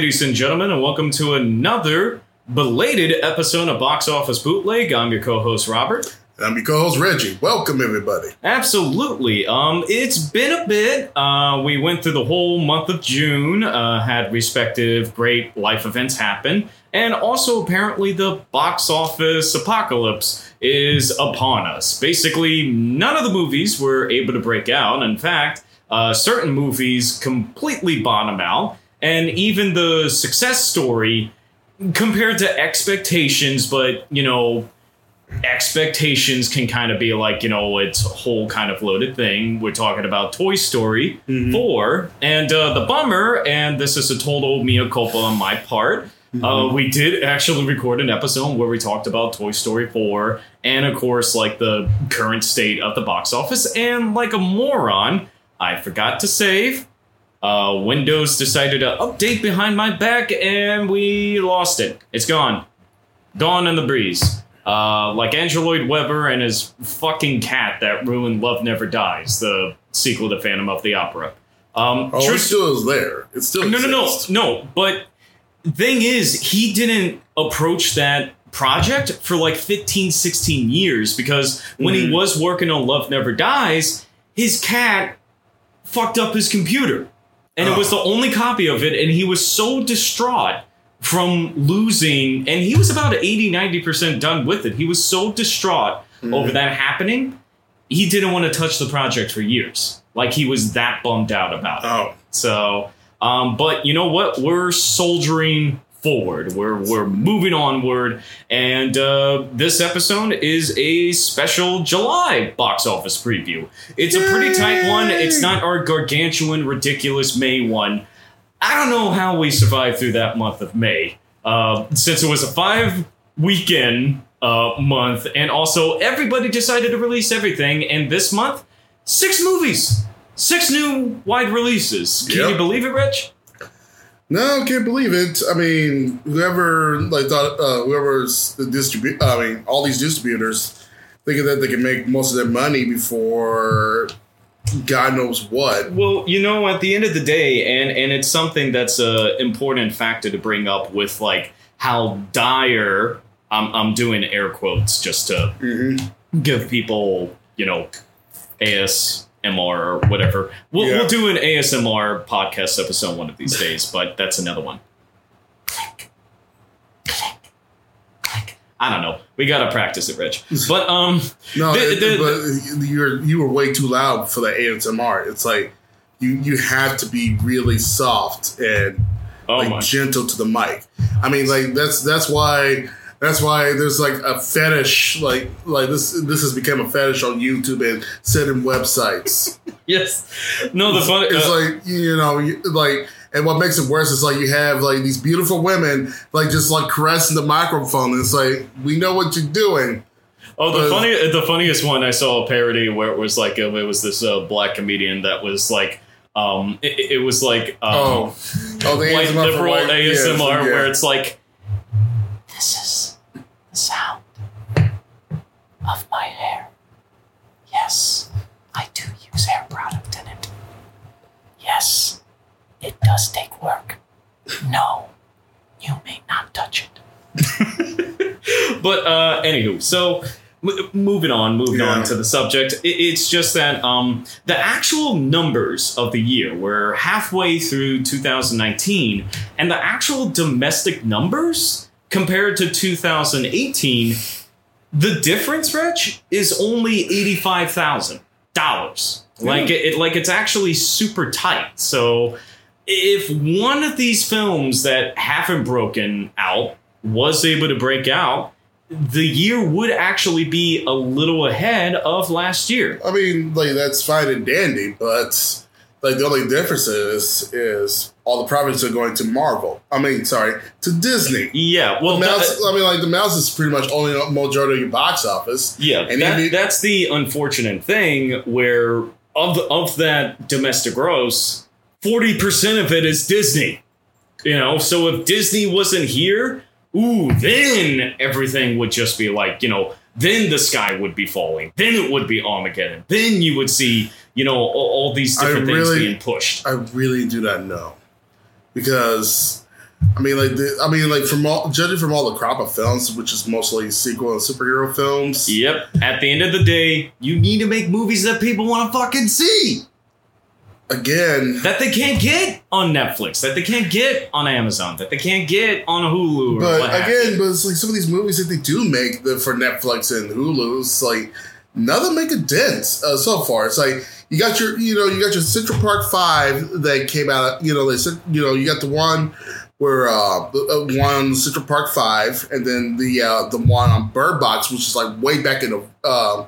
Ladies and gentlemen, and welcome to another belated episode of Box Office Bootleg. I'm your co-host Robert. I'm your co-host Reggie. Welcome everybody. Absolutely. Um, it's been a bit. Uh, we went through the whole month of June, uh, had respective great life events happen, and also apparently the box office apocalypse is upon us. Basically, none of the movies were able to break out. In fact, uh, certain movies completely bottom out, and even the success story compared to expectations, but you know expectations can kind of be like you know it's a whole kind of loaded thing. We're talking about toy story 4 and uh, the bummer and this is a total mea culpa on my part. Uh, we did actually record an episode where we talked about toy story 4 and of course like the current state of the box office. And like a moron i forgot to save uh, windows decided to update behind my back and we lost it it's gone gone in the breeze uh, like Andrew Lloyd Webber and his fucking cat that ruined Love Never Dies, the sequel to Phantom of the Opera. Um, Oh, true- it still is there. It still no, no, no, exists. no. But thing is, he didn't approach that project for like 15, 16 years because when he Mhm. was working on Love Never Dies, his cat fucked up his computer. And it Oh. was the only copy of it, and he was so distraught from losing, and he was about 80, 90% done with it. He was so distraught Mhm. over that happening, he didn't want to touch the project for years. Like he was that bummed out about it. Oh, So, um, but you know what? We're soldiering forward. We're we're moving onward, and uh, this episode is a special July box office preview. It's a pretty tight one. It's not our gargantuan, ridiculous May one. I don't know how we survived through that month of May, uh, since it was a five weekend uh, month, and also everybody decided to release everything. And this month, six movies, six new wide releases. Can Yep. you believe it, Rich? No, can't believe it. I mean, whoever like thought, uh, whoever's the distribute. I mean, all these distributors thinking that they can make most of their money before God knows what. Well, you know, at the end of the day, and and it's something that's a important factor to bring up with like how dire. I'm I'm doing air quotes just to hmm give people, you know, ASMR or whatever. We'll, Yeah. we'll do an ASMR podcast episode one of these days, but that's another one. I don't know. We gotta practice it, Rich. But um, No, The- the- but you're you were way too loud for the ASMR. It's like you you have to be really soft and oh like my, gentle to the mic. I mean, like that's that's why that's why there's like a fetish like like this this has become a fetish on YouTube and certain websites. yes. No, the fun. It's uh, like you know like. And what makes it worse is like you have like these beautiful women like just like caressing the microphone. And it's like we know what you're doing. Oh, the Uh, funny, the funniest one I saw a parody where it was like uh, it was this uh, black comedian that was like, um, it, it was like um, Oh, oh, the white ASMR liberal white- ASMR yeah. where it's like, this is the sound of my hair. Yes, I do use hair product in it. Yes, it does take work. No, you may not touch it. but uh, anywho, so m- moving on, moving Yeah. on to the subject. It, it's just that um, the actual numbers of the year we're halfway through 2019, and the actual domestic numbers compared to 2018, the difference, Rich, is only eighty-five thousand dollars. Like it, it, like it's actually super tight. So if one of these films that haven't broken out was able to break out, the year would actually be a little ahead of last year. I mean, like that's fine and dandy, but like the only difference is is all the profits are going to Marvel. I mean, sorry, to Disney. Yeah, well, mouse, that- I mean, like the mouse is pretty much only a majority of your box office. yeah, and that- if it- that's the unfortunate thing. Where of of that domestic gross, forty percent of it is Disney. You know, so if Disney wasn't here, ooh, then everything would just be like, you know, then the sky would be falling. Then it would be Armageddon. Then you would see, you know, all, all these different things being pushed. I really do not know because I mean, like, the, I mean, like, from all judging from all the crop of films, which is mostly sequel and superhero films. Yep. At the end of the day, you need to make movies that people want to fucking see. Again, that they can't get on Netflix, that they can't get on Amazon, that they can't get on Hulu. but again, but it's like some of these movies that they do make the, for Netflix and Hulu, it's like them make a dent uh, so far. It's like you got your, you know, you got your Central Park Five that came out. You know, they said, you know, you got the one where uh, the uh, one Central Park Five, and then the uh, the one on Bird Box, which is like way back in the. Uh,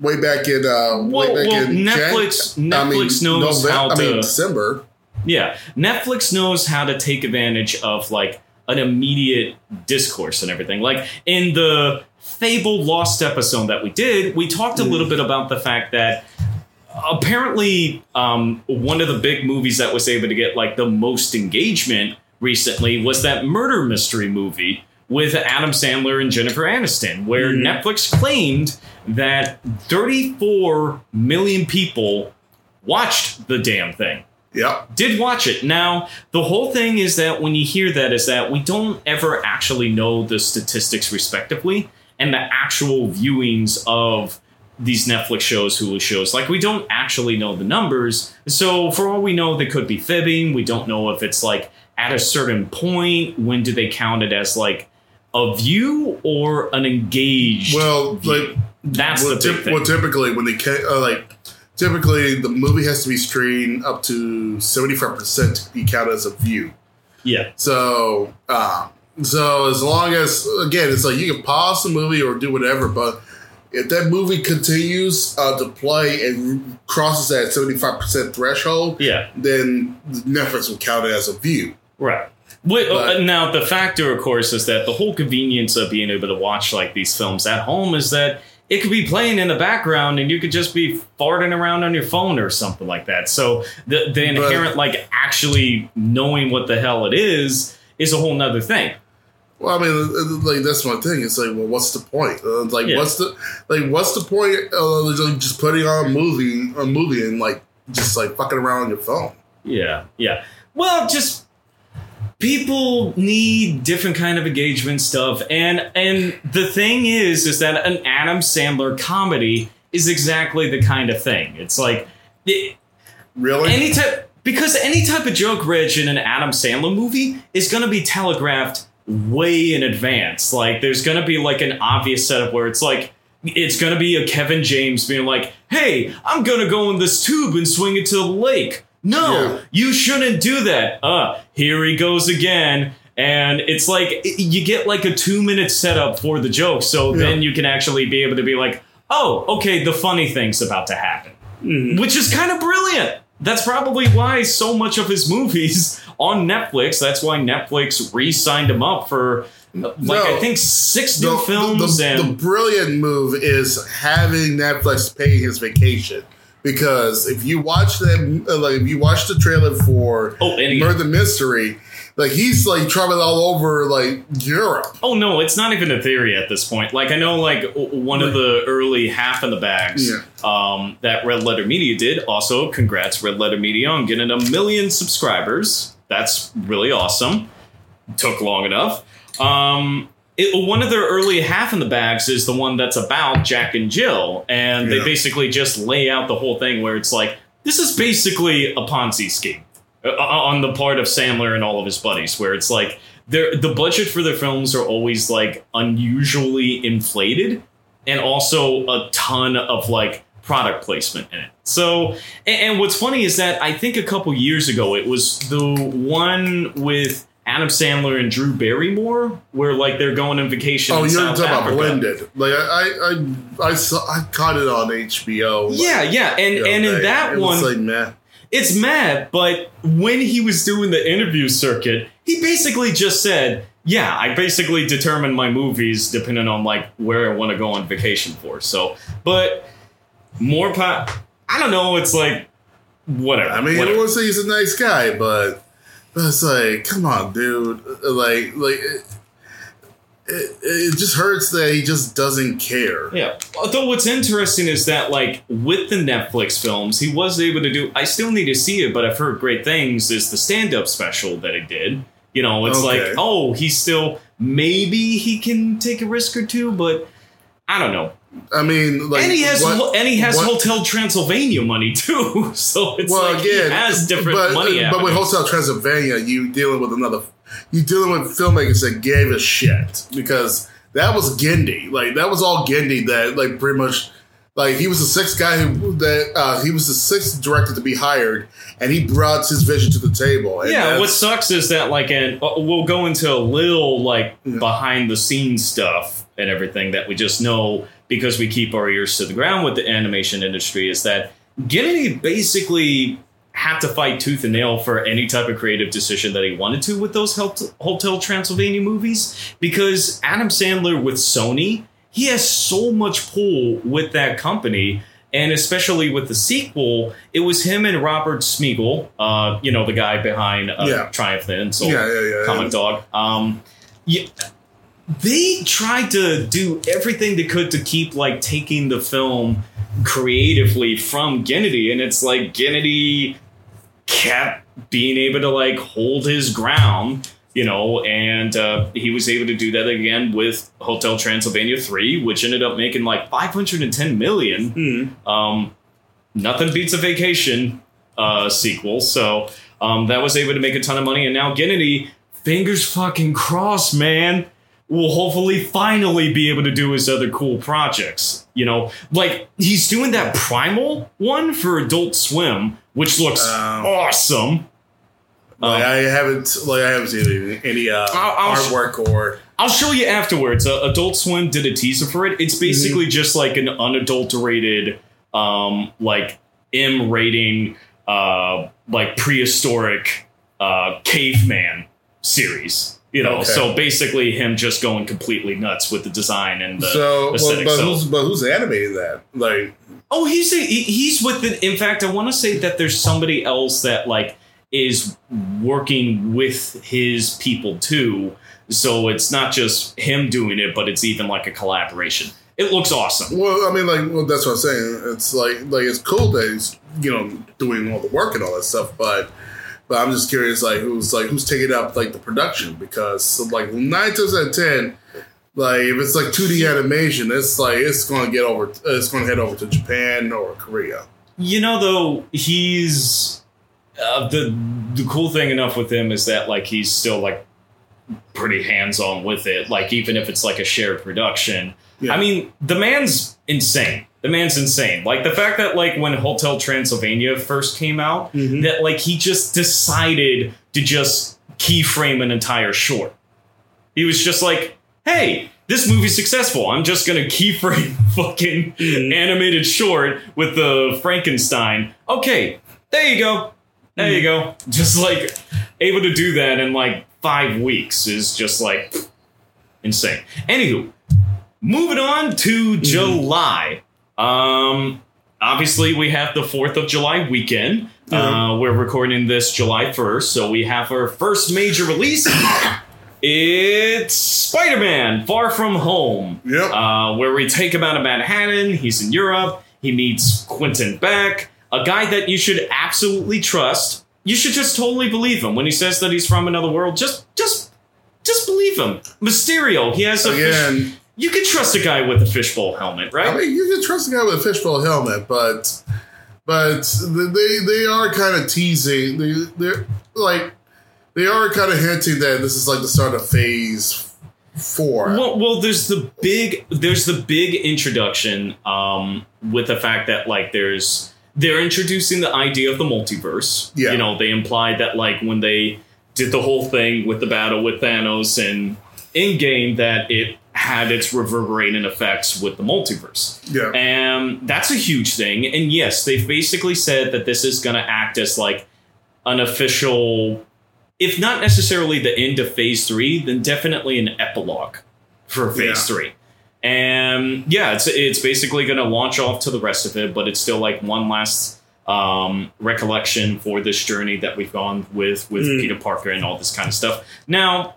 way back in uh, Well, way back well, in Netflix- Jan- Netflix knows how I mean to- December. Yeah, Netflix knows how to take advantage of like an immediate discourse and everything. Like in the Fable Lost episode that we did, we talked a little bit about the fact that apparently um, one of the big movies that was able to get like the most engagement recently was that murder mystery movie with Adam Sandler and Jennifer Aniston, where Mhm. Netflix claimed that 34 million people watched the damn thing Yep. did watch it. Now, the whole thing is that when you hear that, is that we don't ever actually know the statistics respectively and the actual viewings of these Netflix shows, Hulu shows. Like, we don't actually know the numbers. So, for all we know, they could be fibbing. We don't know if it's like at a certain point, when do they count it as like a view or an engaged? Well, view? like that's well, the big thing. well, typically when they ca- uh, like typically the movie has to be screened up to seventy five percent to be counted as a view. yeah. So, um, so as long as again, it's like you can pause the movie or do whatever, but if that movie continues uh, to play and crosses that seventy five percent threshold, Yeah. then Netflix will count it as a view. Right. Wait, But- uh, now the factor, of course, is that the whole convenience of being able to watch like these films at home is that it could be playing in the background and you could just be farting around on your phone or something like that. So the the inherent like actually knowing what the hell it is is a whole nother thing. Well, I mean, uh, like that's my thing. It's like, well, what's the point? Uh, like, Yeah. what's the like, what's the point of like, just putting on a movie, a movie, and like just like fucking around on your phone? Yeah, yeah. Well, just people need different kind of engagement stuff, and and the thing is, is that an Adam Sandler comedy is exactly the kind of thing. It's like it, Really? any type because any type of joke, Rich, in an Adam Sandler movie is going to be telegraphed way in advance. Like, there's going to be like an obvious setup where it's like. It's gonna be a Kevin James being like, "Hey, I'm gonna go in this tube and swing it to the lake." No, Yeah. you shouldn't do that. Uh, here he goes again. And it's like you get like a two minute setup for the joke, so Yeah. then you can actually be able to be like, oh, okay, the funny thing's about to happen, which is kind of brilliant. That's probably why so much of his movies on Netflix. That's why Netflix re-signed him up for like I think six the, new films the, the, and the brilliant move is having Netflix pay his vacation. Because if you watch that, uh, like if you watch the trailer for Oh, Murder Mystery, like he's like traveling all over like Europe. Oh no, it's not even a theory at this point. Like I know, like one of the early half in the bags Yeah. um, that Red Letter Media did. Also, congrats Red Letter Media on getting a million subscribers. That's really awesome. Took long enough. Um, it, one of their early half in the bags is the one that's about Jack and Jill, and they basically just lay out the whole thing where it's like this is basically a Ponzi scheme uh, on the part of Sandler and all of his buddies, where it's like the budget for their films are always like unusually inflated, and also a ton of like product placement in it. So, and, and what's funny is that I think a couple years ago it was the one with Adam Sandler and Drew Barrymore, where like they're going on vacation. Oh, you're South talking about blended. Like I, I, I, I, saw, I caught it on HBO. like, Yeah, yeah, and and in that it one, like meh. it's mad, but when he was doing the interview circuit, he basically just said, "Yeah, I basically determine my movies depending on like where I want to go on vacation for." So, but more pot. I don't know. It's like whatever. I mean, whatever. I would say he's a nice guy, but, but it's like, come on, dude. Like, like, it, it just hurts that he just doesn't care. Yeah. Although what's interesting is that like with the Netflix films, he was able to do. I still need to see it, but I've heard great things. Is the stand-up special that he did? You know, it's Okay. like oh, he's still maybe he can take a risk or two, but I don't know. I mean, like, and he has what- and he has what- Hotel Transylvania money too, so it's well, like again, he has different but, money. But with. Hotel Transylvania, you dealing with another, you dealing with filmmakers that gave a shit because that was Genndy. Like that was all Genndy. That like pretty much, like he was the sixth guy who that uh, he was the sixth director to be hired, and he brought his vision to the table. And yeah, what sucks is that like, and uh, we'll go into a little like Yeah. behind the scenes stuff and everything that we just know because we keep our ears to the ground with the animation industry. Is that Gennady basically had to fight tooth and nail for any type of creative decision that he wanted to with those Hotel Transylvania movies because Adam Sandler with Sony, he has so much pull with that company. And especially with the sequel, it was him and Robert Smigel, uh, you know, the guy behind uh, Yeah. Triumph the Insult, yeah, yeah, yeah. Comic Dog. Um, yeah, they tried to do everything they could to keep like taking the film creatively from Gennady, and it's like Gennady kept being able to like hold his ground, you know, and uh, he was able to do that again with Hotel Transylvania 3, which ended up making like 510 million. Hmm. Um, nothing beats a vacation uh, sequel, so um, that was able to make a ton of money, and now Gennady, fingers fucking crossed, man, will hopefully finally be able to do his other cool projects. You know, like he's doing that Primal one for Adult Swim, which looks Um, awesome. Like, Um, I haven't, like I haven't seen any, uh, I'll- I'll sh- artwork or I'll show you afterwards. Uh, Adult Swim did a teaser for it. It's basically just like an unadulterated, um, like M rating, uh, like prehistoric uh, caveman series. You know, Okay. so basically him just going completely nuts with the design and the so. Well, but so- who's but who's animating that? Like, Oh, he's he- he's with the. In fact, I want to say that there's somebody else that like is working with his people too. So it's not just him doing it, but it's even like a collaboration. It looks awesome. Well, I mean, like, well, that's what I'm saying. It's like, like it's cool that he's, you know, doing all the work and all that stuff. But, but I'm just curious, like, who's like who's taking up like the production because, like, nine times out of ten, like if it's like 2D animation, it's like it's going to get over, it's going to head over to Japan or Korea. You know, though he's uh, the the cool thing enough with him is that like he's still like pretty hands on with it. Like even if it's like a shared production. Yeah. I mean, the man's insane. The man's insane. Like the fact that like when Hotel Transylvania first came out, Mhm. that like he just decided to just keyframe an entire short. He was just like, "Hey, this movie's successful. I'm just gonna keyframe fucking Mhm. animated short with the Frankenstein. Okay, there you go. There you go. Just like able to do that in like five weeks is just like insane. Anywho, moving on to July. Um, obviously we have the Fourth of July weekend. Uh, we're recording this July first, so we have our first major release. It's Spider-Man: Far From Home Yep. uh, where we take him out of Manhattan. He's in Europe. He meets Quentin Beck, a guy that you should absolutely trust. You should just totally believe him when he says that he's from another world. Just, just, just believe him. Mysterio. He has a. Fish, Again, you can trust a guy with a fishbowl helmet, right? I mean, you can trust a guy with a fishbowl helmet, but but they they are kind of teasing. They they're like they are kind of hinting that this is like the start of phase four. Well, well, there's the big, there's the big introduction um, with the fact that like there's they're introducing the idea of the multiverse. Yeah. You know, they implied that like when they did the whole thing with the battle with Thanos and Endgame that it had its reverberating effects with the multiverse. yeah, And that's a huge thing. And yes, they've basically said that this is going to act as like an official, if not necessarily the end of phase three, then definitely an epilogue for phase Yeah. three. And yeah, it's it's basically going to launch off to the rest of it, but it's still like one last um, recollection for this journey that we've gone with with Mm. Peter Parker and all this kind of stuff. Now,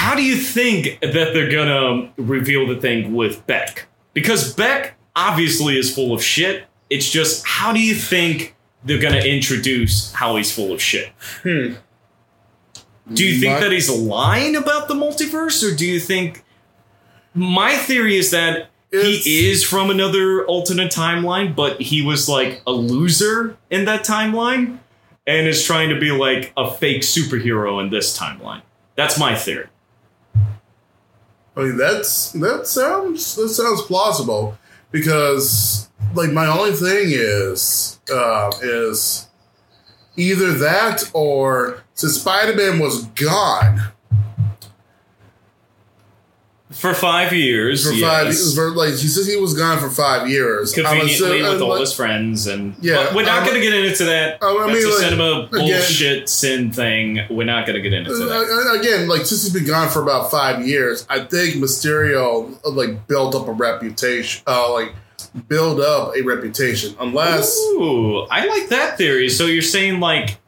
how do you think that they're gonna reveal the thing with Beck? Because Beck obviously is full of shit. It's just how do you think they're gonna introduce how he's full of shit? Hmm. Do you think My- that he's lying about the multiverse, or do you think? My theory is that It's- he is from another alternate timeline, but he was like a loser in that timeline, and is trying to be like a fake superhero in this timeline. That's my theory. I mean, that's that sounds that sounds plausible because like my only thing is uh, is either that or since Spider Man was gone For five years, for yes. five for like he says he was gone for five years. Conveniently assu- with uh, all like- his friends, and Yeah, we're not going to get into that. I That's mean, a like, cinema again- bullshit sin thing. We're not going to get into that. Uh, again, like since he's been gone for about five years, I think Mysterio uh, like built up a reputation, uh, like build up a reputation. Unless Ooh, I like that theory. So you're saying like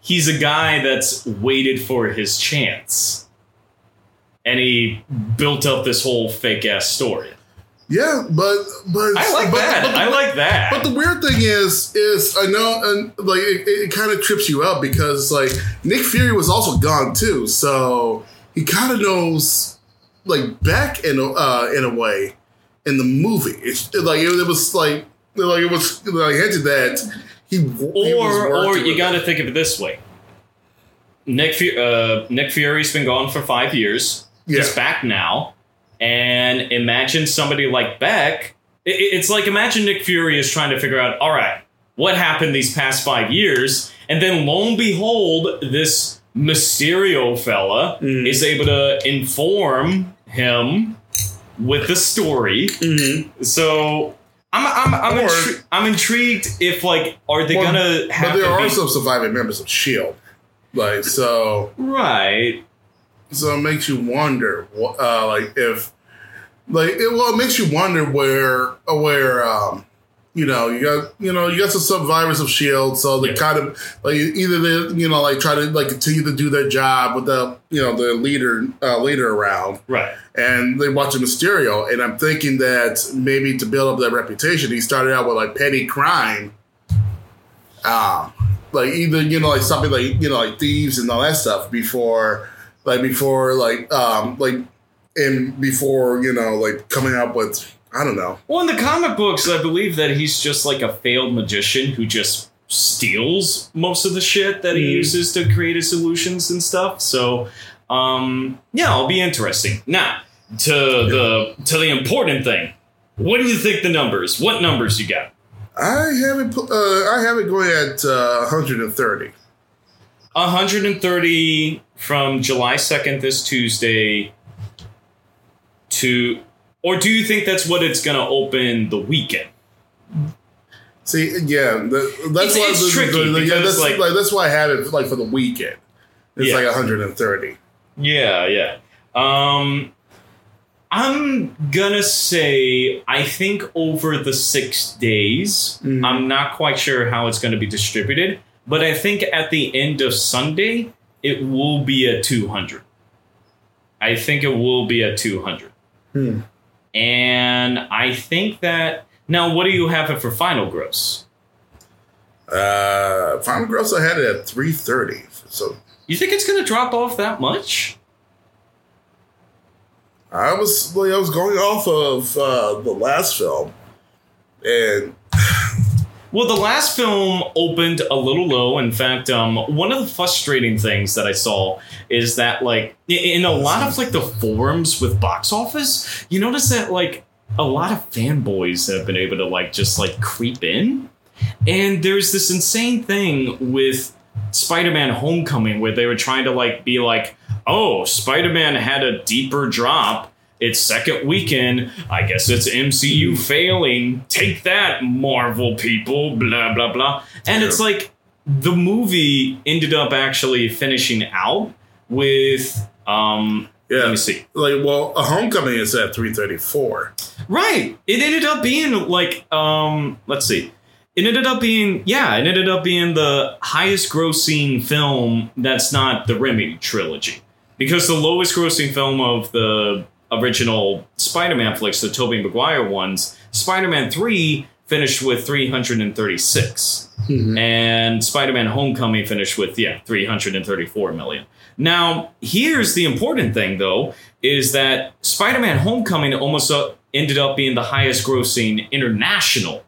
he's a guy that's waited for his chance, and he built up this whole fake ass story. yeah, but but I like but- that. but the- I like that. But the weird thing is, is I know, and like it, it kind of trips you up because like Nick Fury was also gone too, so he kind of knows like back in a uh, in a way in the movie. It's like it, it was like like it was like hinted that he or or you got to think of it this way. Nick Fu- uh, Nick Fury's been gone for five years. Yeah. He's back now, and imagine somebody like Beck. It's like imagine Nick Fury is trying to figure out, all right, what happened these past five years, and then lo and behold, this Mysterio fella Mhm. is able to inform him with the story. Mhm. So I'm I'm I'm, Or- intri- I'm intrigued if like are they Well, gonna have But there are be- some surviving members of Shield, like so. right? So it makes you wonder, uh, like if, like it, well, it makes you wonder where, where, um, you know, you got, you know, you got some survivors of Shield, so they Yeah. kind of like either they, you know, like try to like continue to do their job with the, you know, the leader, uh, leader around, Right. and they watch Mysterio, and I'm thinking that maybe to build up that reputation, he started out with like petty crime, um, like either you know like something like you know like thieves and all that stuff before, like before like um like and before you know like coming up with I don't know Well, in the comic books, I believe that he's just like a failed magician who just steals most of the shit that he Mhm. uses to create his solutions and stuff. So, um, yeah, it'll be interesting. Now, to the to the important thing. What do you think the numbers? What numbers you got? I have it uh, I have it going at uh, 130. 130 from July 2nd this Tuesday to or do you think that's what it's going to open the weekend? See, yeah, the, that's It's- why it's the- tricky the- yeah, that's like- like, that's why I had it like for the weekend. It's Yeah. like 130. Yeah, yeah. Um I'm gonna say I think over the 6 days, Mhm. I'm not quite sure how it's going to be distributed, but I think at the end of Sunday it will be a 200. I think it will be a 200. Hmm. And I think that now, what do you have it for final gross? Uh, Final Gross, I had it at 330. So You think it's going to drop off that much? I was like, I was going off of uh, the last film, and Well, the last film opened a little low. In fact, um, one of the frustrating things that I saw is that, like, in a lot of like the forums with box office, you notice that like a lot of fanboys have been able to like just like creep in, and there's this insane thing with Spider-Man: Homecoming where they were trying to like be like, oh, Spider-Man had a deeper drop. Its second weekend. I guess it's MCU failing. Take that, Marvel people. Blah blah blah. And it's like the movie ended up actually finishing out with um. yeah. Let me see. like well, a Homecoming is at 334. Right. It ended up being like um let's see. It ended up being yeah, it ended up being the highest grossing film that's not the Raimi trilogy. because the lowest grossing film of the original Spider-Man flicks, the Tobey Maguire ones, Spider-Man 3 finished with 336. Mhm. And Spider-Man Homecoming finished with yeah, 334 million. Now, here's the important thing though is that Spider-Man Homecoming almost uh, ended up being the highest grossing international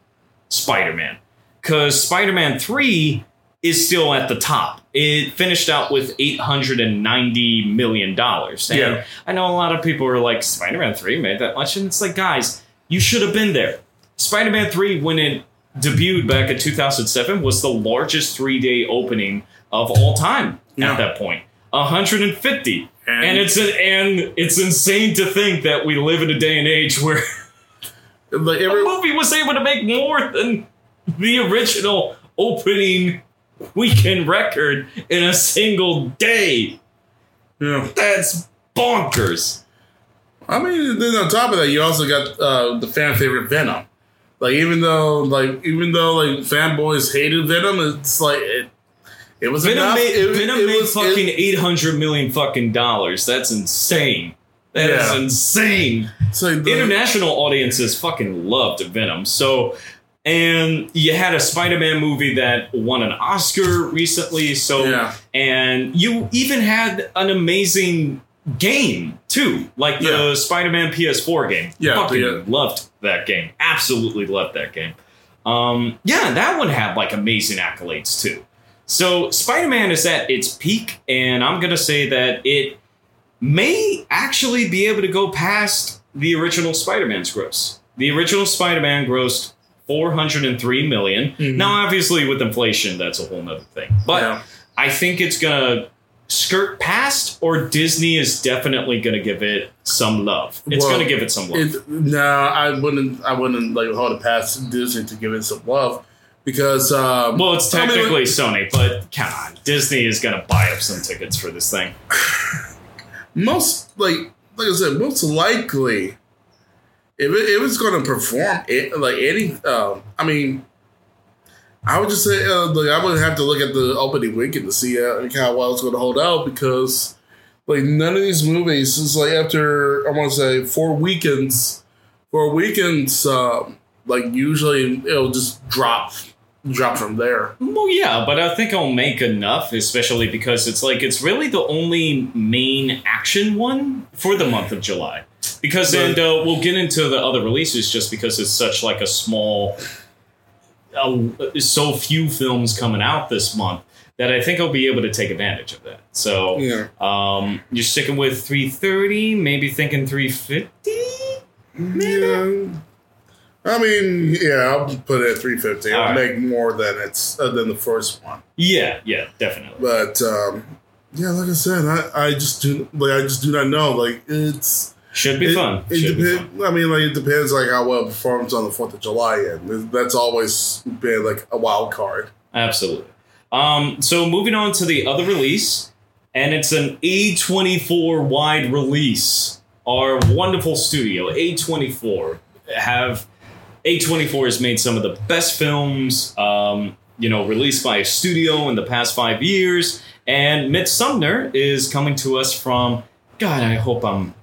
Spider-Man cuz Spider-Man 3 is still at the top. It finished out with 890 million dollars. And Yeah. I know a lot of people are like Spider-Man 3 made that much and it's like guys, you should have been there. Spider-Man 3 when it debuted back in 2007 was the largest 3-day opening of all time Yeah. at that point. 150. And- And, it's an, and it's insane to think that we live in a day and age where Like a every, movie was able to make more than the original opening weekend record in a single day. yeah. That's bonkers. I mean, then on top of that, you also got uh, the fan favorite Venom. Like even though, like even though, like fanboys hated Venom, it's like it, it was Venom enough. made, it, Venom it made was- fucking eight hundred million fucking dollars. That's insane. That is Yeah. insane. it's like the- International audiences fucking loved Venom. So, and you had a Spider-Man movie that won an Oscar recently. So, Yeah. and you even had an amazing game too, like the Yeah. Spider-Man PS4 game. Yeah, fucking uh, loved that game. Absolutely loved that game. Um, yeah, that one had like amazing accolades too. So Spider-Man is at its peak, and I'm gonna say that it may actually be able to go past the original Spider-Man's gross. The original Spider-Man grossed 403 million. Mhm. Now, obviously, with inflation, that's a whole nother thing. But Yeah. I think it's gonna skirt past, or Disney is definitely gonna give it some love. It's Well, gonna give it some love. It, no, I wouldn't. I wouldn't like hold it past Disney to give it some love because. Um, well, it's I mean, technically Sony, but come on, Disney is gonna buy up some tickets for this thing. most like like I said, most likely, if it, if it's going to perform it, like any, um, I mean, I would just say uh, like I would have to look at the opening weekend to see uh, like, how well it's going to hold out because like none of these movies is like after I want to say four weekends, four weekends, um, like usually it'll just drop, drop from there. Well, yeah, but I think I'll make enough, especially because it's like it's really the only main action one for the month of July. Because and uh, we'll get into the other releases just because it's such like a small, uh, so few films coming out this month that I think I'll be able to take advantage of that. So Yeah. um, you're sticking with 330, maybe thinking 350. Yeah. I mean, yeah, I'll put it at 350. I'll All right. make more than it's uh, than the first one. Yeah, yeah, definitely. But um, yeah, like I said, I, I just do like I just do not know. Like it's Should be it, fun. It Should be fun. I mean, like it depends like how well it performs on the Fourth of July, and that's always been like a wild card. Absolutely. Um, so moving on to the other release, and it's an A24 wide release. Our wonderful studio, A24, have A24 has made some of the best films, um, you know, released by a studio in the past five years. And Midsommar is coming to us from God. I hope I'm.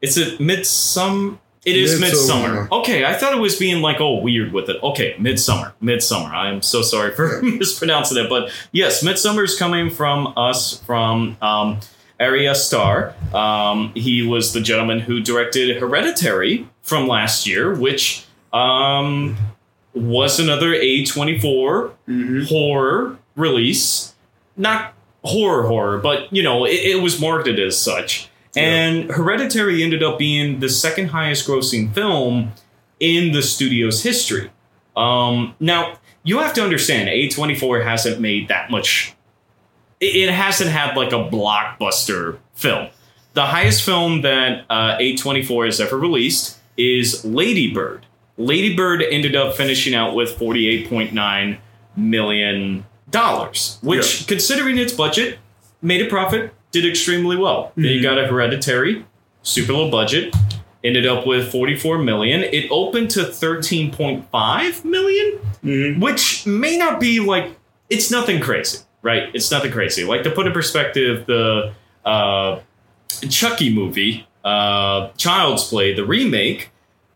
It's a Midsum. It is Midsommar. Midsommar. Okay, I thought it was being like all weird with it. Okay, Midsommar. Midsommar. I am so sorry for mispronouncing it, but yes, Midsommar is coming from us from um, Ari Aster. Um, he was the gentleman who directed Hereditary from last year, which um, was another A24 Mm-hmm. horror release. Not horror horror, but you know, it, it was marketed as such. And Hereditary ended up being the second highest grossing film in the studio's history. Um, now, you have to understand, A24 hasn't made that much. It, hasn't had like a blockbuster film. The highest film that uh, A24 has ever released is Lady Bird. Lady Bird ended up finishing out with $48.9 million, which, considering its budget, made a profit, did extremely well. You Mhm. got a Hereditary, super low budget, ended up with 44 million. It opened to 13.5 million, Mm-hmm. which may not be like it's nothing crazy, right? It's nothing crazy. Like to put in perspective, the uh, Chucky movie, uh, Child's Play, the remake,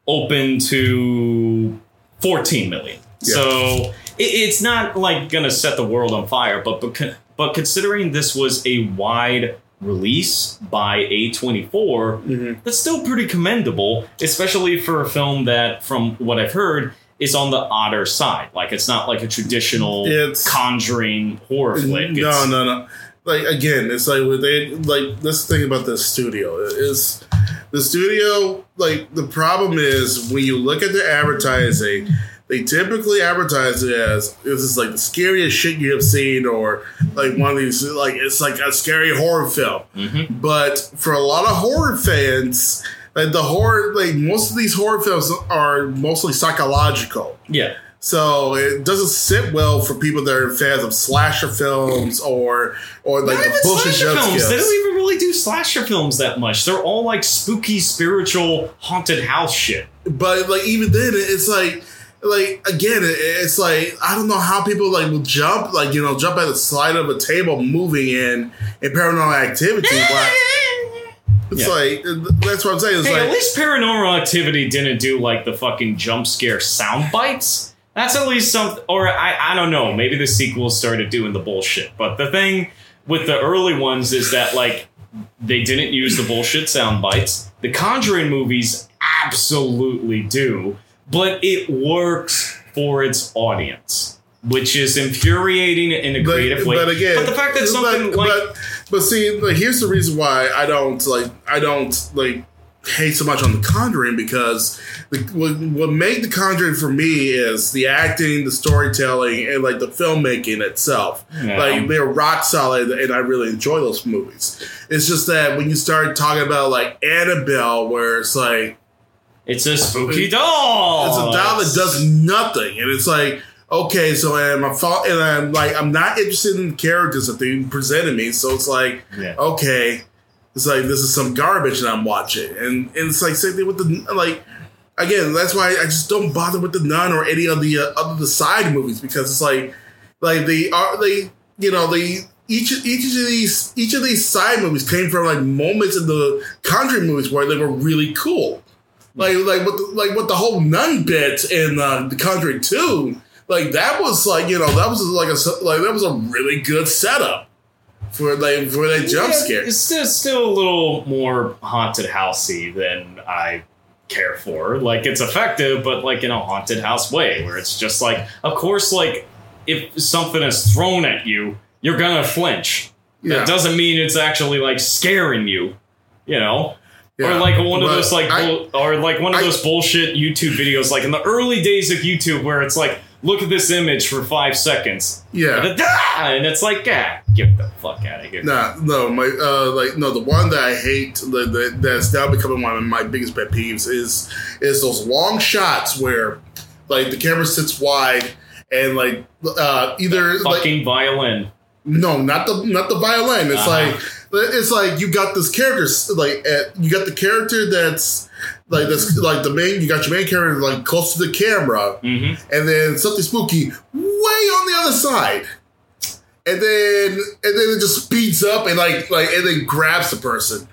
opened to 14 million. Yeah. So it, it's not like gonna set the world on fire, but con- but considering this was a wide release by A24, Mm-hmm. that's still pretty commendable, especially for a film that, from what I've heard, is on the odder side. Like it's not like a traditional It's- conjuring horror flick. No, It's- no, no. Like again, it's like they like. This thing about the studio is the studio. Like the problem is when you look at the advertising, they typically advertise it as this is like the scariest shit you have seen, or like one of these like it's like a scary horror film. Mhm. But for a lot of horror fans, like the horror, like most of these horror films are mostly psychological. Yeah. So it doesn't sit well for people that are fans of slasher films or or like Not the bullshit slasher films. They don't even really do slasher films that much. They're all like spooky, spiritual, haunted house shit. But like even then, it's like like again, it's like I don't know how people like will jump like you know jump at the side of a table moving in in paranormal activity. but it's Yeah. like that's what I'm saying. It's Hey, like at least Paranormal Activity didn't do like the fucking jump scare sound bites. That's at least some, or I, I don't know. Maybe the sequels started doing the bullshit. But the thing with the early ones is that like they didn't use the bullshit sound bites. The Conjuring movies absolutely do, but it works for its audience, which is infuriating in a But, creative way. but again, but the fact that something but, like but, but see, like, here's the reason why I don't like I don't like hate so much on The Conjuring because the, what what made The Conjuring for me is the acting, the storytelling, and like the filmmaking itself. Yeah. Like they're rock solid, and I really enjoy those movies. It's just that when you start talking about like Annabelle, where it's like it's a spooky doll, it's a doll that does nothing, and it's like, okay, so am I fault? And I'm like, I'm not interested in the characters that they presented me, so it's like, Yeah. okay, it's like this is some garbage that I'm watching, and, and it's like same thing with the like. Again, that's why I just don't bother with the Nun or any of the uh, other the side movies because it's like, like they are they you know they each each of these each of these side movies came from like moments in the Conjuring movies where they were really cool like like with the, like with the whole nun bit in uh, the Conjuring Two, like that was like you know that was like a like that was a really good setup for like for that jump Yeah, scare. It's still, still a little more haunted housey than I care for. Like it's effective, but like in a haunted house way, where it's just like, of course, like if something is thrown at you, you're gonna flinch. Yeah. That doesn't mean it's actually like scaring you, you know. Yeah. Or like one of those like, I- bull- or like one of I- those bullshit YouTube videos, like in the early days of YouTube, where it's like, look at this image for five seconds, yeah. and it's like, ah, get the fuck out of here. Nah, no, my uh, like no, the one that I hate that, that that's now becoming one of my biggest pet peeves is is those long shots where like the camera sits wide and like uh either like fucking violin. No, not the not the violin. It's Uh-huh. like it's like you got this character like you got the character that's like this like the main you got your main character like close to the camera hmm and then something spooky way on the other side. And then and then it just speeds up and like like and then grabs the person.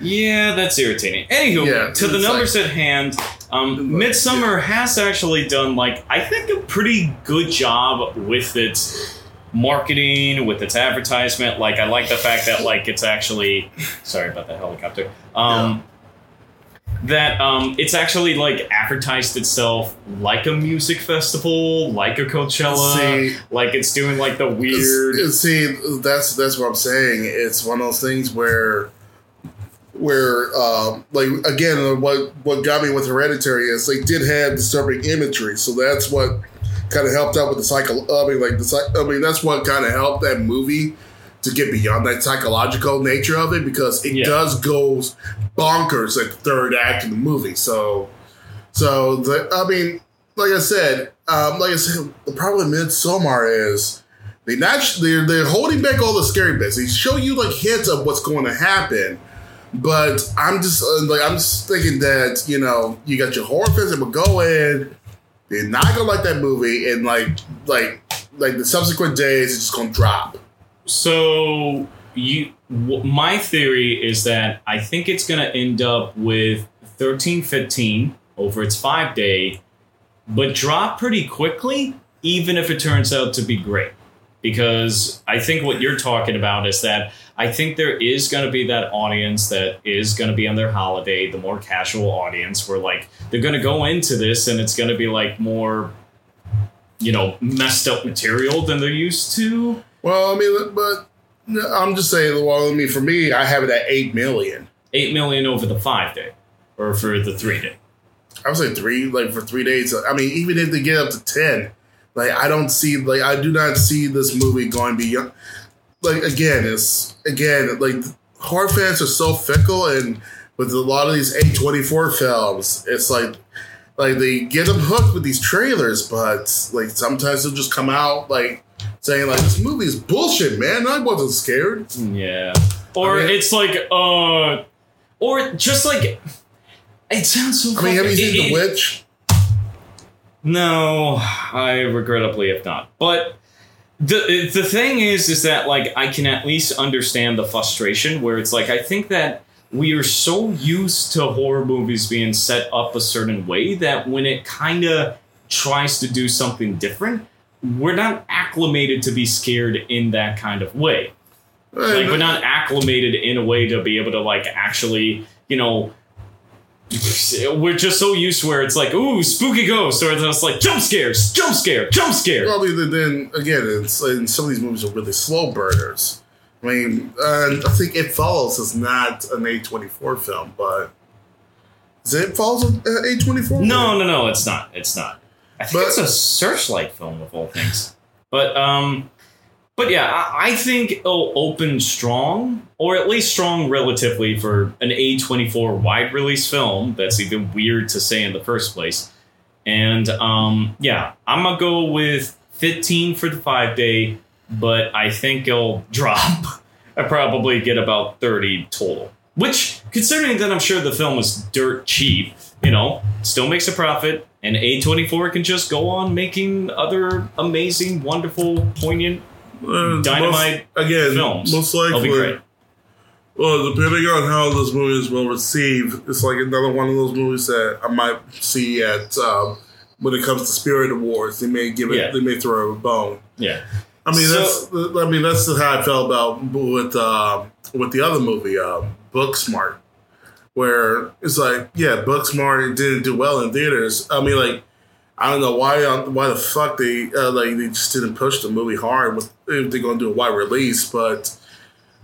Yeah, that's irritating. Anywho, Yeah, to the numbers at hand, um, Midsommar has actually done like I think a pretty good job with its marketing, with its advertisement. Like I like the fact that like it's actually sorry about the helicopter. Um, That um, it's actually like advertised itself like a music festival, like a Coachella, See- like it's doing like the weird. See, that's that's what I'm saying. It's one of those things where, where um, like again, what what got me with Hereditary is they did have disturbing imagery, so that's what kind of helped out with the cycle. I mean, like the psych- I mean, that's what kind of helped that movie to get beyond that psychological nature of it because it Yeah. does goes bonkers at the third act of the movie. So, so the I mean, like I said, um, like I said, the problem with Midsommar is they not they're they're holding back all the scary bits. They show you like hints of what's going to happen, but I'm just uh, like I'm just thinking that you know you got your horror fans that will go in, they're not gonna like that movie, and like like like the subsequent days it's just gonna drop. So you w- my theory is that I think it's to end up with 1315 over its 5 day but drop pretty quickly even if it turns out to be great because I think what you're talking about is that I think there is going to be that audience that is going to be on their holiday, the more casual audience, where like they're going to go into this and it's going to be like more, you know, messed up material than they're used to. Well, I mean, but I'm just saying. Well, I mean, for me, I have it at eight million. Eight million over the five day, or for the three day. I would say three, like for three days. I mean, even if they get up to ten, like I don't see, like I do not see this movie going beyond. Like again, it's again like horror fans are so fickle, and with a lot of these A twenty four films, it's like like they get them hooked with these trailers, but like sometimes they'll just come out like saying like this movie is bullshit, man. I wasn't scared. Yeah. Or I mean- it's like, uh, or just like, it sounds so. I mean, have you seen it- The it- Witch? No, I regrettably have not. But the uh, the thing is, is that like I can at least understand the frustration where it's like I think that we are so used to horror movies being set up a certain way that when it kind of tries to do something different, we're not acclimated to be scared in that kind of way. Like we're not acclimated in a way to be able to like actually, you know, we're just so used to where it's like, ooh, spooky ghost, or it's like jump scares, jump scare, jump scare. Well, mean, then again, it's and some of these movies are really slow burners. I mean, I think It Follows is not an A twenty four film, but is it Follows an A twenty four? No, no, no, it's not. It's not. I think But- it's a searchlight film of all things. But um, but yeah, I, think it'll open strong, or at least strong relatively for an A twenty four wide release film. That's even weird to say in the first place. And um, yeah, I'm gonna go with fifteen for the five day, but I think it'll drop. I probably get about thirty total. Which, considering that I'm sure the film is dirt cheap, you know, still makes a profit, and A24 can just go on making other amazing, wonderful, poignant. Uh, Dynamite most, again. films. Most likely, well, depending on how this movie is well received, it's like another one of those movies that I might see at um, when it comes to Spirit Awards. They may give it. Yeah. They may throw a bone. Yeah. I mean, So- that's. I mean, that's how I felt about with um, with the other movie, um, Booksmart, where it's like, yeah, Booksmart didn't do well in theaters. I mean, like, I don't know why uh, why the fuck they uh, like they just didn't push the movie hard with if they're gonna do a wide release, but.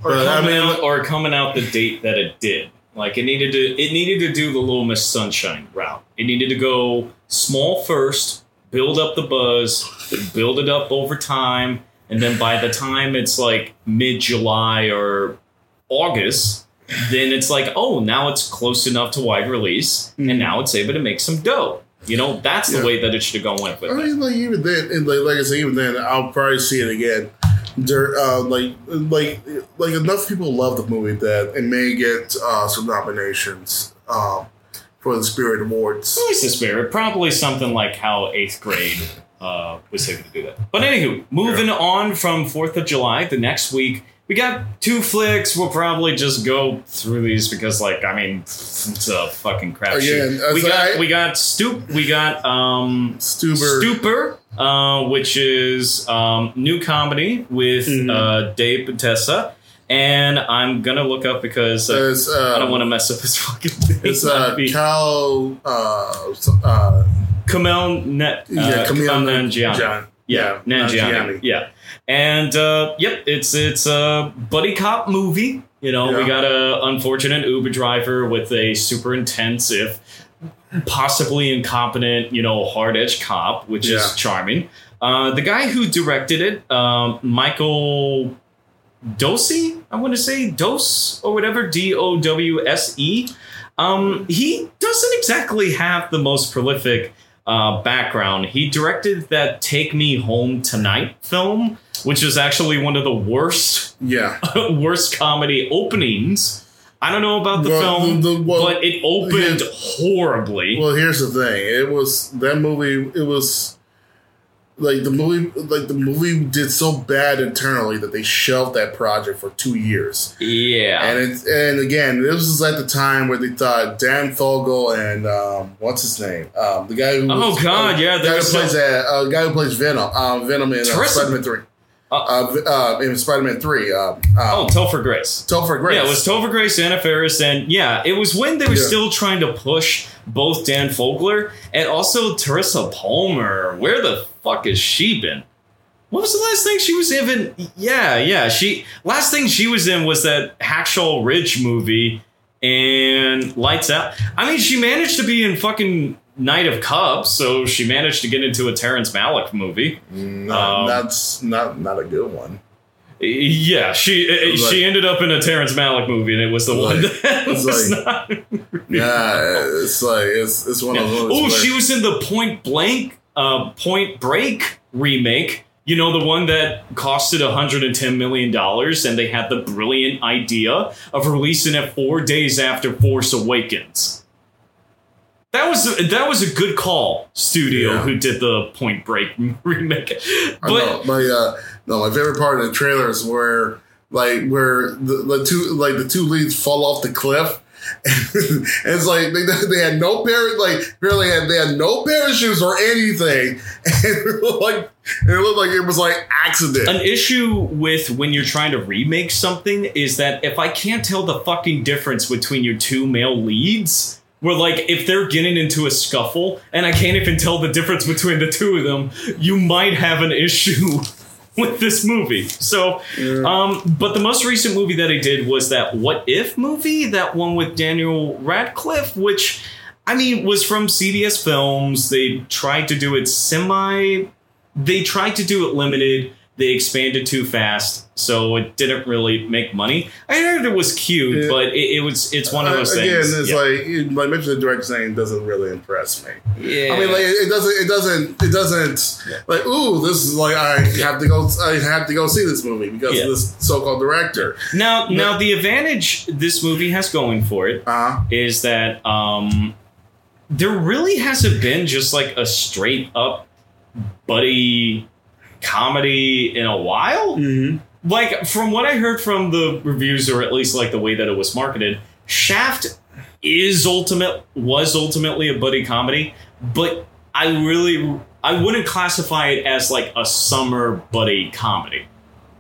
Or But, I mean, out, or coming out the date that it did. Like it needed to, it needed to do the Little Miss Sunshine route. It needed to go small first, build up the buzz, build it up over time, and then by the time it's like mid July or August, then it's like, oh, now it's close enough to wide release, Mhm. and now it's able to make some dough. You know, that's the Yeah. way that it should have gone with I mean, like even then, and like, like I said, even then, I'll probably see it again. There, uh, like, like, like enough people love the movie that it may get uh, some nominations um, for the Spirit Awards. At least the spirit. Probably something like how eighth grade uh, was able to do that. But anywho, moving on from Fourth of July, the next week we got two flicks. We'll probably just go through these because, like, I mean, it's a fucking crap Again, shoot. We got we got stoop. We got um Stuber, Stupor, uh, which is um, new comedy with Mhm. uh, Dave Bautista. And I'm gonna look up because uh, uh, I don't want to mess up his fucking name. It's uh, Cal. Uh, uh, Kamel Net. Uh, yeah, Camille Kumail Nanjiani. Gian- Yeah, Nanjiani. Yeah, and uh, yep, it's it's a buddy cop movie. You know, we got a unfortunate Uber driver with a super intense, if possibly incompetent, you know, hard edge cop, which Yeah. is charming. Uh, the guy who directed it, um, Michael Dosey, I want to say Dose or whatever, D O W S E. Um, he doesn't exactly have the most prolific uh, background. He directed that "Take Me Home Tonight" film, which is actually one of the worst Yeah. worst comedy openings. I don't know about the Well, film, the- the- well, but it opened horribly. Well, here's the thing. It was that movie. It was like the movie like the movie did so bad internally that they shelved that project for two years. Yeah. And it's and again, this was at the time where they thought Dan Fogler and um, what's his name, um, the guy who Oh, was- God, uh, yeah, the guy who plays that uh, guy who plays Venom, um, Venom in uh, Spider Man three, Uh, uh, uh, in Spider Man three, um, um, oh, Topher Grace. Topher Grace. Yeah, it was Topher Grace, Anna Faris, and yeah, it was when they were Yeah. still trying to push both Dan Fogler and also Teresa Palmer. Where the fuck has she been? What was the last thing she was in? Yeah, yeah, she last thing she was in was that Hacksaw Ridge movie and Lights Out. I mean, she managed to be in fucking Knight of Cups, so she managed to get into a Terrence Malick movie. No, Um, that's not not a good one. Yeah, she uh, Like- she ended up in a Terrence Malick movie, and it was the one that it's was like- not. Yeah, it's like it's it's one of those. Oh, she was in the Point Blank, uh, Point Break remake. You know, the one that costed 110 million dollars, and they had the brilliant idea of releasing it four days after Force Awakens. That was that was a good call, studio Yeah. who did the Point Break remake. But. My uh, no, my favorite part of the trailer is where like where the, the two like the two leads fall off the cliff. and it's like they, they had no par like really had they had no parachutes or anything, and it looked like it looked like it was like accident. An issue with when you're trying to remake something is that if I can't tell the fucking difference between your two male leads, where like if they're getting into a scuffle and I can't even tell the difference between the two of them, you might have an issue with this movie. So, um, but the most recent movie that I did was that What If movie, that one with Daniel Radcliffe, which I mean was from CBS Films. They tried to do it semi they tried to do it limited. They expanded too fast, so it didn't really make money. I heard it was cute, Yeah. but it, it was it's one of those Uh, Again, things. it's yeah. like you- like mentioning the director's name doesn't really impress me. yeah. I mean, like it doesn't, it doesn't, it doesn't. Yeah. Like, ooh, this is like I have to go, I have to go see this movie because Yeah. of this so-called director. now now the advantage this movie has going for it Uh is that um there really hasn't been just like a straight up buddy comedy in a while. mm-hmm. like from what I heard from the reviews, or at least like the way that it was marketed, Shaft is ultimate was ultimately a buddy comedy, but I really I wouldn't classify it as like a summer buddy comedy.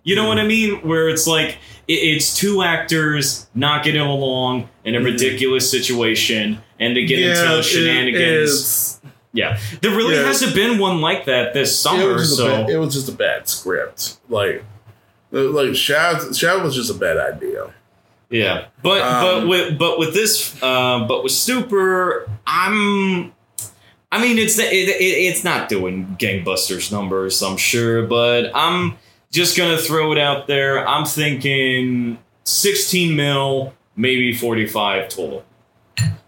You know what I mean? Where it's like it, it's two actors not getting along in a Mhm. ridiculous situation, and they get into shenanigans. Yeah, there really Yeah. hasn't been one like that this it, summer. was So bad, it was just a bad script. Like, like Shaft, Shaft was just a bad idea. Yeah, but Um, but with but with this, uh, but with Stuber, I'm. I mean, it's it, it, it's not doing gangbusters numbers, I'm sure, but I'm just gonna throw it out there. I'm thinking 16 mil, maybe 45 total.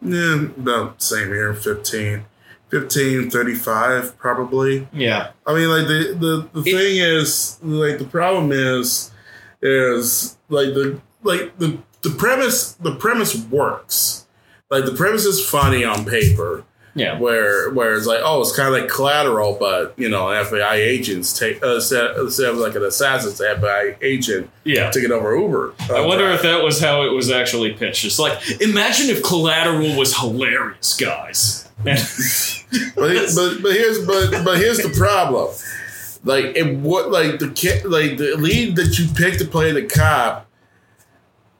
Yeah, about same here, 15. 15, 35 probably. Yeah, I mean, like the the, the It- thing is, like the problem is, is like the like the the premise the premise works. Like the premise is funny on paper, yeah, where where it's like oh it's kind of like collateral, but you know FBI agents take uh, instead of like an assassin, it's an FBI agent yeah. taking over Uber. I wonder if that was how it was actually pitched. It's like, imagine if Collateral was hilarious, guys. but, but but here's but but here's the problem. Like it what like the like the lead that you picked to play the cop,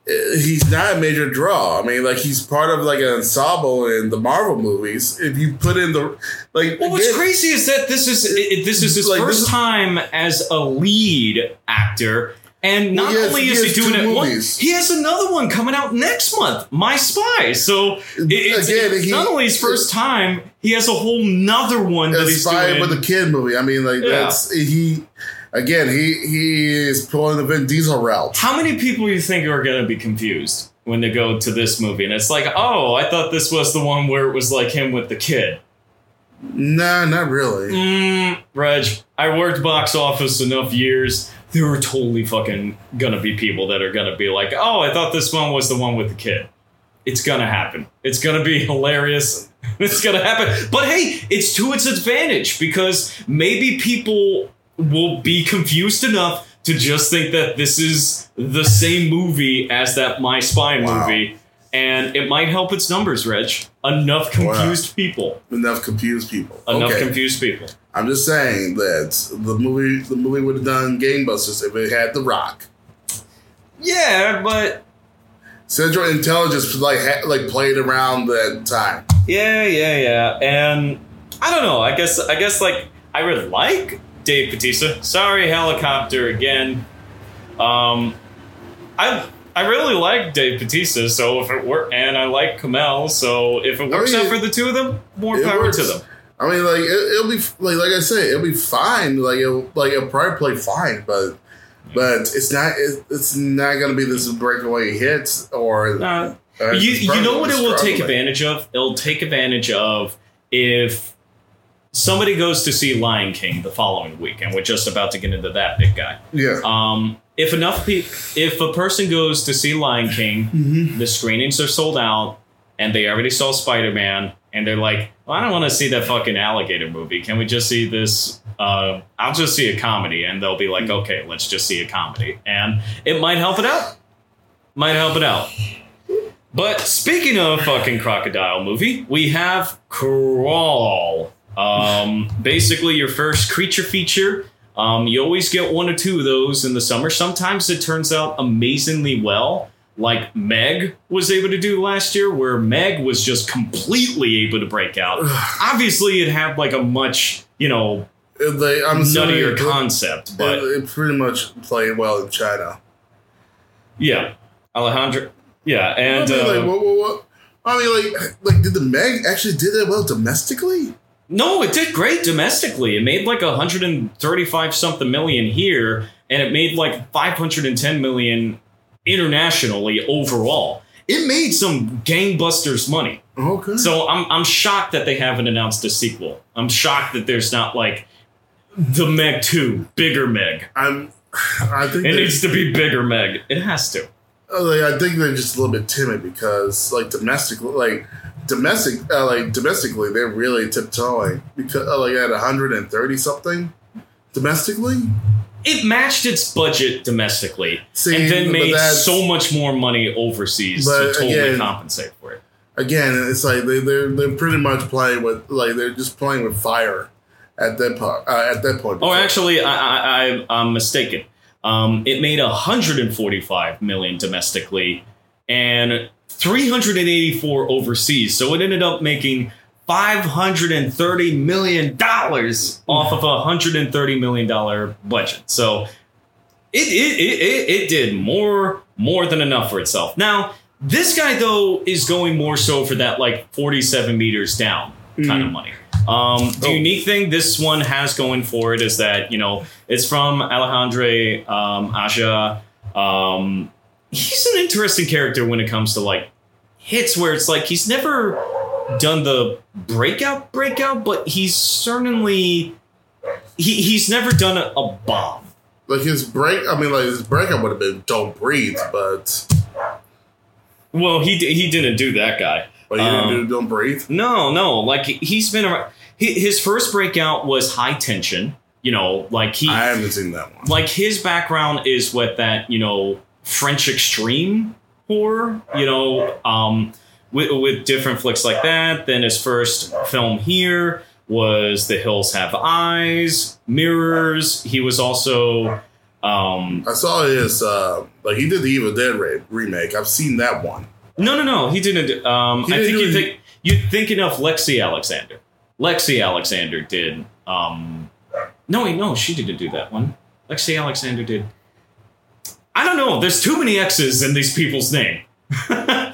eh, he's not a major draw. I mean, like he's part of like an ensemble in the Marvel movies. If you put in the like, Well, what's again, crazy is that this is it, this is his Like, first is- time as a lead actor, and not Well, has- only is he has doing it, one, he has another one coming out next month, My Spy. So it, it's, Again, it's he- not only his first time, he has a whole nother one that he's doing. with a kid movie. I mean, like Yeah. that's he. Again, he he is pulling the Vin Diesel route. How many people you think are going to be confused when they go to this movie? And it's like, oh, I thought this was the one where it was like him with the kid. Nah, not really. Mm, Reg, I worked box office enough years. There are totally fucking gonna be people that are gonna be like, oh, I thought this one was the one with the kid. It's gonna happen. It's gonna be hilarious. it's gonna happen. But hey, it's to its advantage because maybe people will be confused enough to just think that this is the same movie as that My Spy Wow. movie, and it might help its numbers, Reg. Enough confused people. Enough confused people. Enough okay. confused people. I'm just saying that the movie the movie would have done gangbusters if it had The Rock. Yeah, but Central Intelligence like ha- like played around that time. Yeah, yeah, yeah. And I don't know. I guess I guess like I would like Dave Batista. Sorry, helicopter again. Um, I I really like Dave Batista. So if it work, and I like Kumail. So if it works mean, out for the two of them, more power works. to them. I mean, like it, it'll be like like I said, it'll be fine. Like it'll like it'll probably play fine, but but it's not it, it's not gonna be this breakaway hit or uh, you you know what it will take advantage of? It'll take advantage of if somebody goes to see Lion King the following week, and we're just about to get into that big guy. Yeah, Um, if enough people, if a person goes to see Lion King, Mm-hmm. the screenings are sold out, and they already saw Spider Man, and they're like, well, I don't want to see that fucking alligator movie. Can we just see this? Uh, I'll just see a comedy, and they'll be like, okay, let's just see a comedy, and it might help it out. Might help it out. But speaking of fucking crocodile movie, we have Crawl. Um, basically, your first creature feature. Um, you always get one or two of those in the summer. Sometimes it turns out amazingly well, like Meg was able to do last year, where Meg was just completely able to break out. Obviously, it had like a much, you know, they, I'm nuttier it, concept, but it, it pretty much played well in China. yeah, Alejandro, yeah, and I mean, uh, like what, what, what? I mean, like, like did the Meg actually did that well domestically? No, it did great domestically. It made like 135 something million here, and it made like 510 million internationally overall. It made some gangbusters money. Okay. So I'm I'm shocked that they haven't announced a sequel. I'm shocked that there's not like the Meg 2, bigger Meg. I'm. I think It they- needs to be bigger Meg. It has to. Uh, like, I think they're just a little bit timid because, like, domestic, like domestic, uh, like domestically, they're really tiptoeing because, uh, like, at 130 something domestically. It matched its budget domestically, See, and then made so much more money overseas to totally again- compensate for it. Again, it's like they, they're they're pretty much playing with like they're just playing with fire at that part. Uh, at that point. Oh, actually, I, I, I, I'm mistaken. Um, it made 145 million domestically and 384 overseas. So it ended up making 530 million dollars off of a 130 million dollar budget. So it it, it it did more more than enough for itself. Now this guy though is going more so for that like 47 meters down kind of money. Um, the Oh. unique thing this one has going for it is that you know it's from Alejandro um, Aja. Um, he's an interesting character when it comes to like hits where it's like he's never done the breakout breakout, but he's certainly he, he's never done a, a bomb. like his break. I mean, like his breakout would have been "Don't Breathe," but Well, he he didn't do that guy. but you Um, didn't do "Don't Breathe." No, no. Like he's been around. he- His first breakout was high tension. You know, like he I haven't seen that one. like his background is with that you know French extreme horror. You know, um, with with different flicks like that. Then his first film here was The Hills Have Eyes, Mirrors. He was also. Um, I saw his uh like he did the Evil Dead re- remake. I've seen that one. No, no, no. He didn't. Um, He I didn't think you think you're thinking of Lexi Alexander. Lexi Alexander did. Um, no, wait, no, she didn't do that one. Lexi Alexander did. I don't know. There's too many X's in these people's name.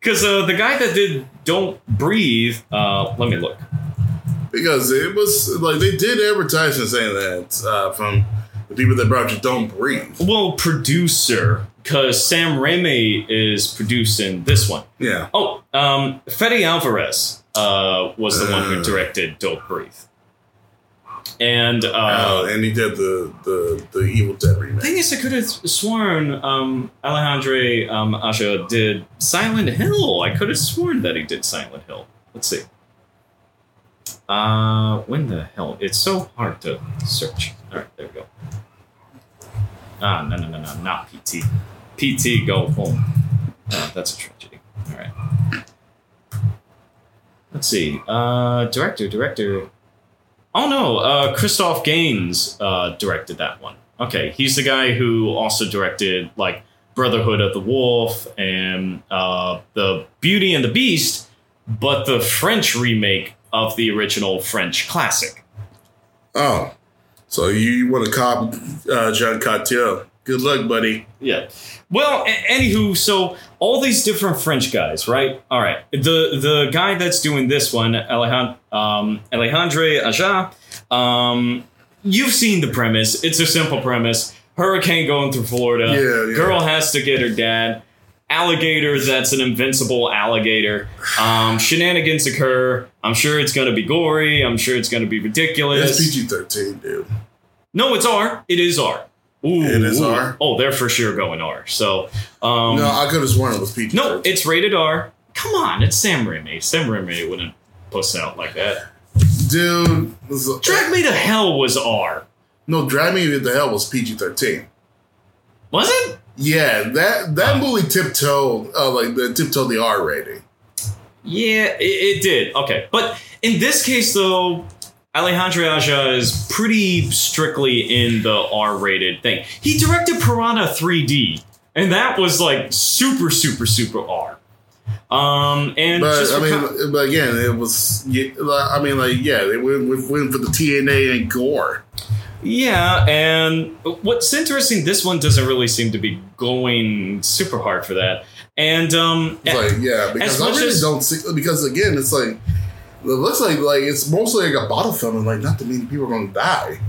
Because uh, the guy that did "Don't Breathe," uh, let me look. Because it was like they did advertising saying that uh, from the people that brought you "Don't Breathe." Well, producer, because Sam Raimi is producing this one. Yeah, Oh, um, Fede Alvarez uh, was the one who Uh. directed "Don't Breathe," and uh, uh, and he did the the the Evil Dead remake. thing is, I could have sworn um, Alejandro um, Aja did Silent Hill. I could have sworn that he did Silent Hill. let's see. Uh, when the hell? It's so hard to search. All right, there we go. Ah, no, no, no, no, not PT. PT, go home. Oh, that's a tragedy. All right. Let's see. Uh, director, director. Oh no, uh, Christoph Gaines uh, directed that one. Okay, he's the guy who also directed like Brotherhood of the Wolf and uh, the Beauty and the Beast, but the French remake of the original French classic. Oh, so you want to cop uh, Jean Cocteau? Good luck, buddy. Yeah. Well, a- anywho, so all these different French guys, right? All right. The the guy that's doing this one, Alejandro um, Alejandre Aja, um, you've seen the premise. It's a simple premise. Hurricane going through Florida. Yeah, yeah. Girl has to get her dad. Alligator that's an invincible alligator. Um, shenanigans occur. I'm sure it's going to be gory. I'm sure it's going to be ridiculous. It's PG thirteen, dude. No, it's R. It is R. Ooh, It is. R? Oh, they're for sure going R. So, um, no, I could have sworn it was PG. no, it's rated R. Come on, it's Sam Raimi. Sam Raimi wouldn't puss out like that. dude. Drag Me to Hell was R. No, Drag Me to Hell was PG thirteen. Was it? Yeah, that that movie tiptoed, uh, like the tiptoed the R rating. Yeah, it, it did. Okay, but in this case, though, Alejandro Aja is pretty strictly in the R-rated thing. He directed Piranha 3D, and that was like super, super, super R. Um, and But just I mean, con- but again, it was. I mean, like yeah, they went, went for the TNA and gore. Yeah, and what's interesting, this one doesn't really seem to be going super hard for that. And um, like yeah, because I really as- don't see because again, it's like it looks like like it's mostly like a bottle film, and like not that many people are going to die.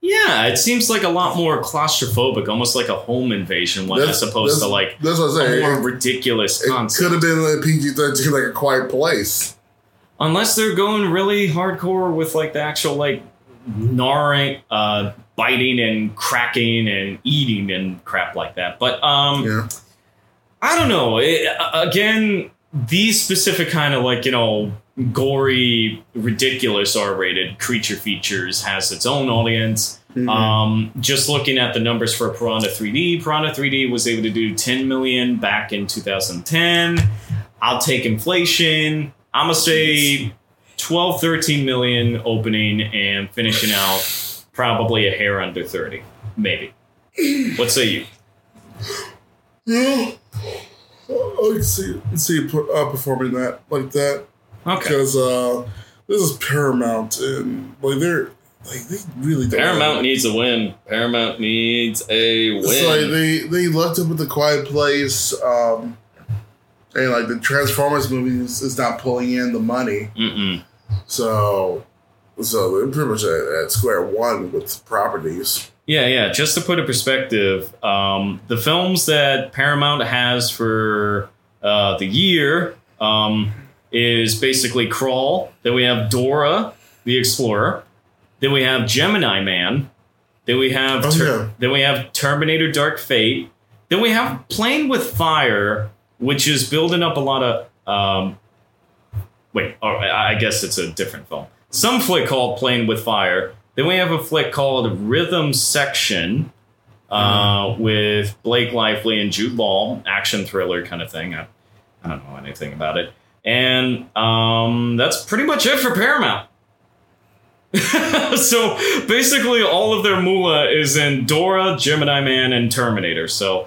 yeah, it seems like a lot more claustrophobic, almost like a home invasion one, as opposed to like that's what I'm a saying. more It, ridiculous could concept. have been like PG thirteen, like a quiet place. Unless they're going really hardcore with like the actual like gnawing, uh, biting and cracking and eating and crap like that. But um, Yeah, I don't know. It, uh, again, these specific kind of like you know gory, ridiculous R-rated creature features has its own audience. Mhm. Um, just looking at the numbers for Piranha 3D, Piranha 3D was able to do 10 million back in 2010. I'll take inflation. I'm gonna say 12, 13 million opening and finishing out probably a hair under 30, maybe. What say you? yeah. I can see see uh, performing that like that Okay. because uh, this is Paramount and like they're like they really don't Paramount needs a win. Paramount needs a win. It's like they they left it with the Quiet Place, um, and like the Transformers movies is not pulling in the money, Mm-mm. so so they're pretty much at, at square one with properties. Yeah, yeah. Just to put in perspective, um, the films that Paramount has for uh, the year um, is basically Crawl. Then we have Dora the Explorer. Then we have Gemini Man. Then we have Oh, Ter- yeah. then we have Terminator: Dark Fate. Then we have Playing with Fire, which is building up a lot of. Um, wait, oh, I I guess it's a different film. Some flick called Playing with Fire. Then we have a flick called Rhythm Section uh, with Blake Lively and Jude Law, action thriller kind of thing. I, I don't know anything about it. And um, that's pretty much it for Paramount. so basically, all of their moolah is in Dora, Gemini Man, and Terminator. So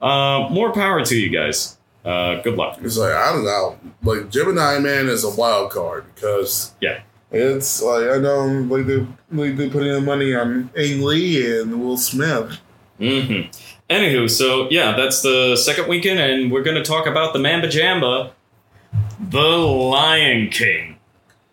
uh, more power to you guys. Uh, good luck. It's like I don't know, like Gemini Man is a wild card because Yeah. it's like I know like they like they putting in money on Ang Lee and Will Smith. Mm-hmm. Anywho, so yeah, that's the second weekend, and we're going to talk about the Mamba Jamba, The Lion King.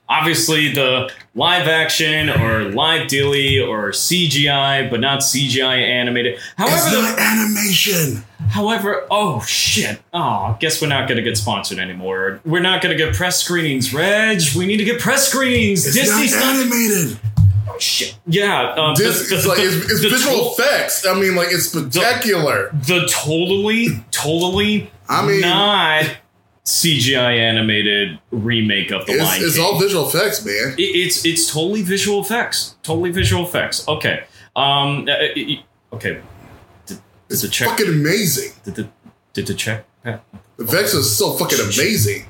Obviously, the live action or live dilly or CGI, but not CGI animated. However, It's the- animation. However, oh shit. Oh, guess we're not gonna get sponsored anymore. We're not gonna get press screenings, Reg. We need to get press screenings. It's Disney's not not. animated. Oh, shit. Yeah. Um, This, the- it's like the- it's, it's visual to- effects. I mean, like it's spectacular. The totally, totally I mean- not CGI animated remake of the It's, Lion it's King. all visual effects, man. It- it's it's totally visual effects. Totally visual effects. Okay. Um. uh, uh, okay. Did, did It's the check? fucking amazing. Did the did the check? The effects are so fucking amazing.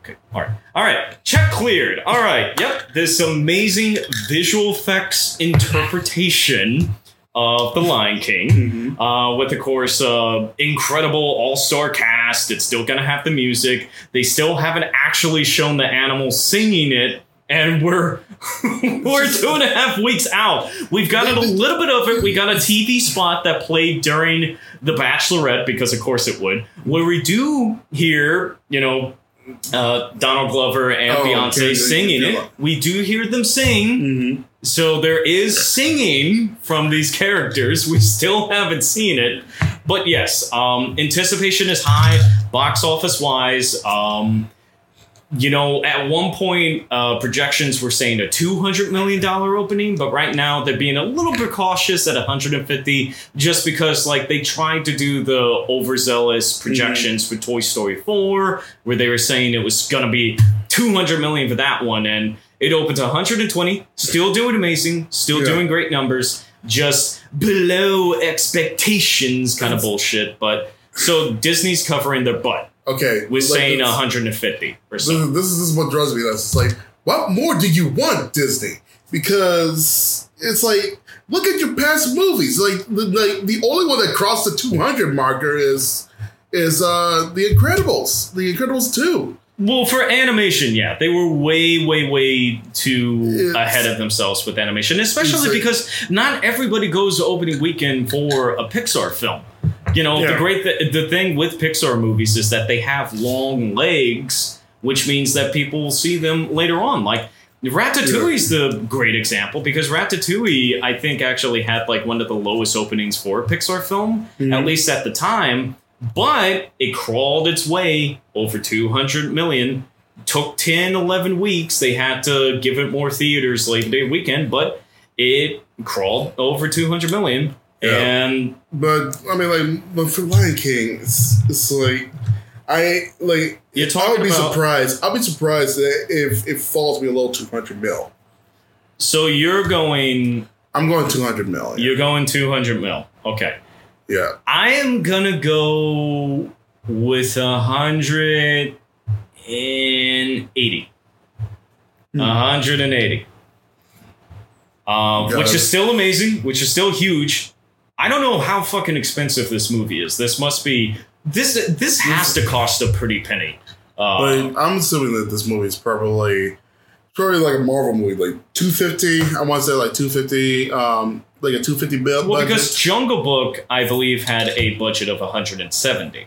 Okay. All right. All right. Check cleared. All right. Yep. This amazing visual effects interpretation of The Lion King, uh, with of course uh, incredible all-star cast. It's still gonna have the music. They still haven't actually shown the animals singing it. And we're we're two and a half weeks out. We've got a little bit of it. We got a TV spot that played during The Bachelorette because, of course, it would. Where we do hear, you know, uh, Donald Glover and Oh, Beyonce okay, singing it. We do hear them sing. Mm-hmm. So there is singing from these characters. We still haven't seen it. But yes, um, anticipation is high, box office wise. Um, you know, at one point, uh, projections were saying a $200 million opening, but right now they're being a little bit cautious at 150 just because, like, they tried to do the overzealous projections for Toy Story 4, where they were saying it was going to be 200 million for that one, and it opened to 120, still doing amazing, still Yeah. doing great numbers, just below expectations kind of bullshit. But so Disney's covering their butt Okay. with like saying this, 150 or this, so. is, this is this is what drives me nuts. It's like, what more do you want, Disney? Because it's like, look at your past movies. Like, the, like the only one that crossed the 200 marker is is uh The Incredibles. The Incredibles 2. Well, for animation, yeah, they were way, way, way too It's- ahead of themselves with animation, especially because not everybody goes to opening weekend for a Pixar film. You know, the great th- the thing with Pixar movies is that they have long legs, which means that people will see them later on. Like Ratatouille's the great example because Ratatouille, I think, actually had like one of the lowest openings for a Pixar film, at mm-hmm. least at the time. But it crawled its way over 200 million. Took 10, 11 weeks. They had to give it more theaters Labor Day weekend, but it crawled over 200 million. Yeah. And But I mean, like, but for Lion King, it's, it's like I like. You're talking I would be about- surprised. I'll be surprised that if it falls below 200 mil. so you're going, I'm going 200 mil. you're going 200 mil. Okay. Yeah. I am gonna go with a hundred and eighty. Hmm. A hundred and eighty. Um, which it. is still amazing, which is still huge. I don't know how fucking expensive this movie is. This must be this. This has to cost a pretty penny. Uh, But I'm assuming that this movie is probably probably like a Marvel movie, like 250. I want to say like 250, um, like a 250 bill. well, budget. because Jungle Book, I believe, had a budget of 170.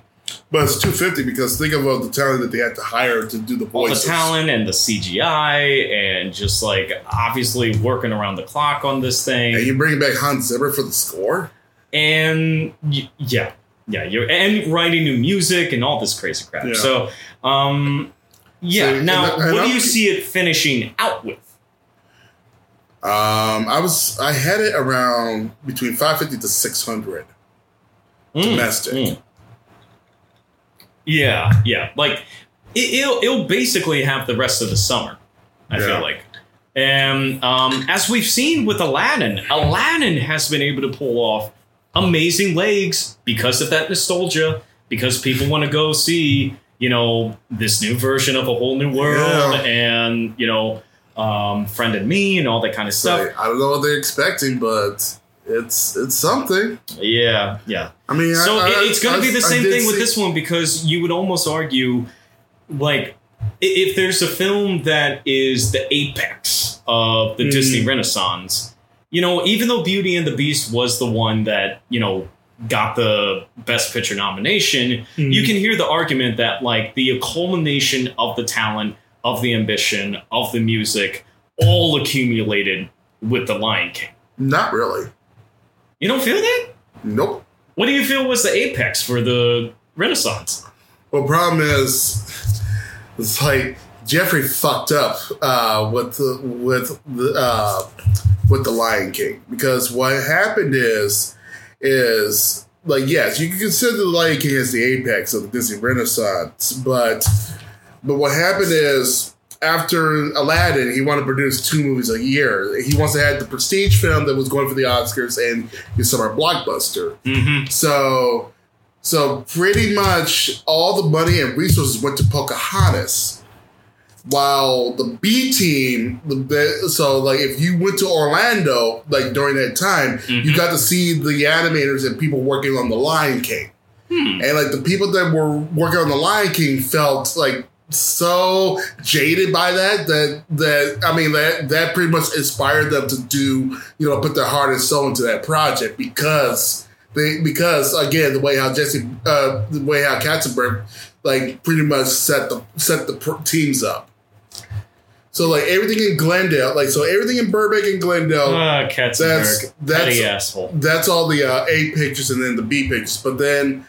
but it's 250 because think about the talent that they had to hire to do the all the talent and the CGI and just like obviously working around the clock on this thing. And you bring back Hans Zimmer for the score. And yeah, yeah, you're and writing new music and all this crazy crap. Yeah. So, um, yeah. So, now, and- and what do I'm- you see it finishing out with? Um, I was I had it around between 550 to 600 Mm, domestic. mm. Yeah, yeah. Like it, it'll it'll basically have the rest of the summer. I Yeah. feel like. And um, as we've seen with Aladdin, Aladdin has been able to pull off amazing legs because of that nostalgia. Because people want to go see, you know, this new version of a whole new world, Yeah. and you know, um, friend and me, and all that kind of stuff. So, I don't know what they're expecting, but it's it's something. Yeah, yeah. I mean, So I, it- I- it's going to be the same thing with this one because you would almost argue, like, if there's a film that is the apex of the Mhm. Disney Renaissance, you know, even though Beauty and the Beast was the one that you know got the Best Picture nomination, Mhm. you can hear the argument that like the culmination of the talent, of the ambition, of the music, all accumulated with the Lion King. Not really. You don't feel that? Nope. What do you feel was the apex for the Renaissance? Well, problem is, it's like Jeffrey fucked up uh, with the with the uh, with the Lion King because what happened is is like yes, you can consider the Lion King as the apex of the Disney Renaissance, but but what happened is after Aladdin, he wanted to produce two movies a year. He wants to have the prestige film that was going for the Oscars and his summer blockbuster. Mm-hmm. So, so pretty much all the money and resources went to Pocahontas, while the B team, the, so like if you went to Orlando like during that time, you Mhm. got to see the animators and people working on the Lion King, Hmm. and like the people that were working on the Lion King felt like so jaded by that that that I mean that that pretty much inspired them to do you know put their heart and soul into that project because they because again the way how Jesse uh, the way how Katzenberg like pretty much set the set the pr- teams up. So like everything in Glendale, like so everything in Burbank and Glendale, Ah, Katzenberg. That's- that's- that's all the uh, A pictures and then the B pictures. But then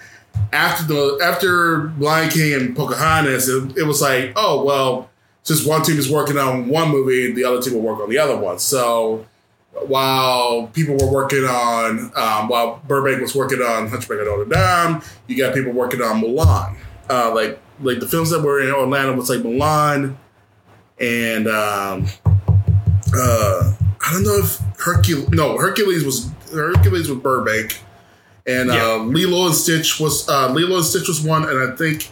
after the after Lion King and Pocahontas, it, it was like, oh well, just one team is working on one movie, the other team will work on the other one. So while people were working on, um, while Burbank was working on Hunchback of Notre Dame, you got people working on Mulan. Uh, like like the films that were in Orlando was like Mulan and um, uh, I don't know if Hercules. No, Hercules was Hercules was Burbank, and Yeah. uh, Lilo and Stitch was uh, Lilo and Stitch was one, and I think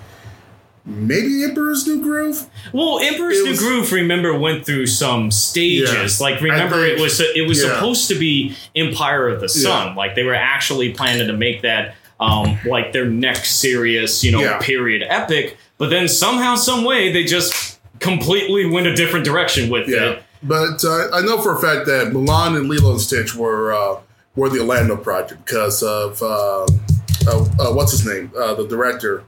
maybe Emperor's New Groove. Well, Emperor's It New was- Groove, remember, went through some stages. Yeah. Like, remember, think- it was it was yeah. supposed to be Empire of the Sun. Like, they were actually planning to make that um, like their next serious, you know, Yeah. period epic. But then somehow, some way, they just completely went a different direction with Yeah, it. but uh, I know for a fact that Mulan and Lilo and Stitch were uh, were the Orlando project because of uh, uh, uh, what's his name, uh, the director.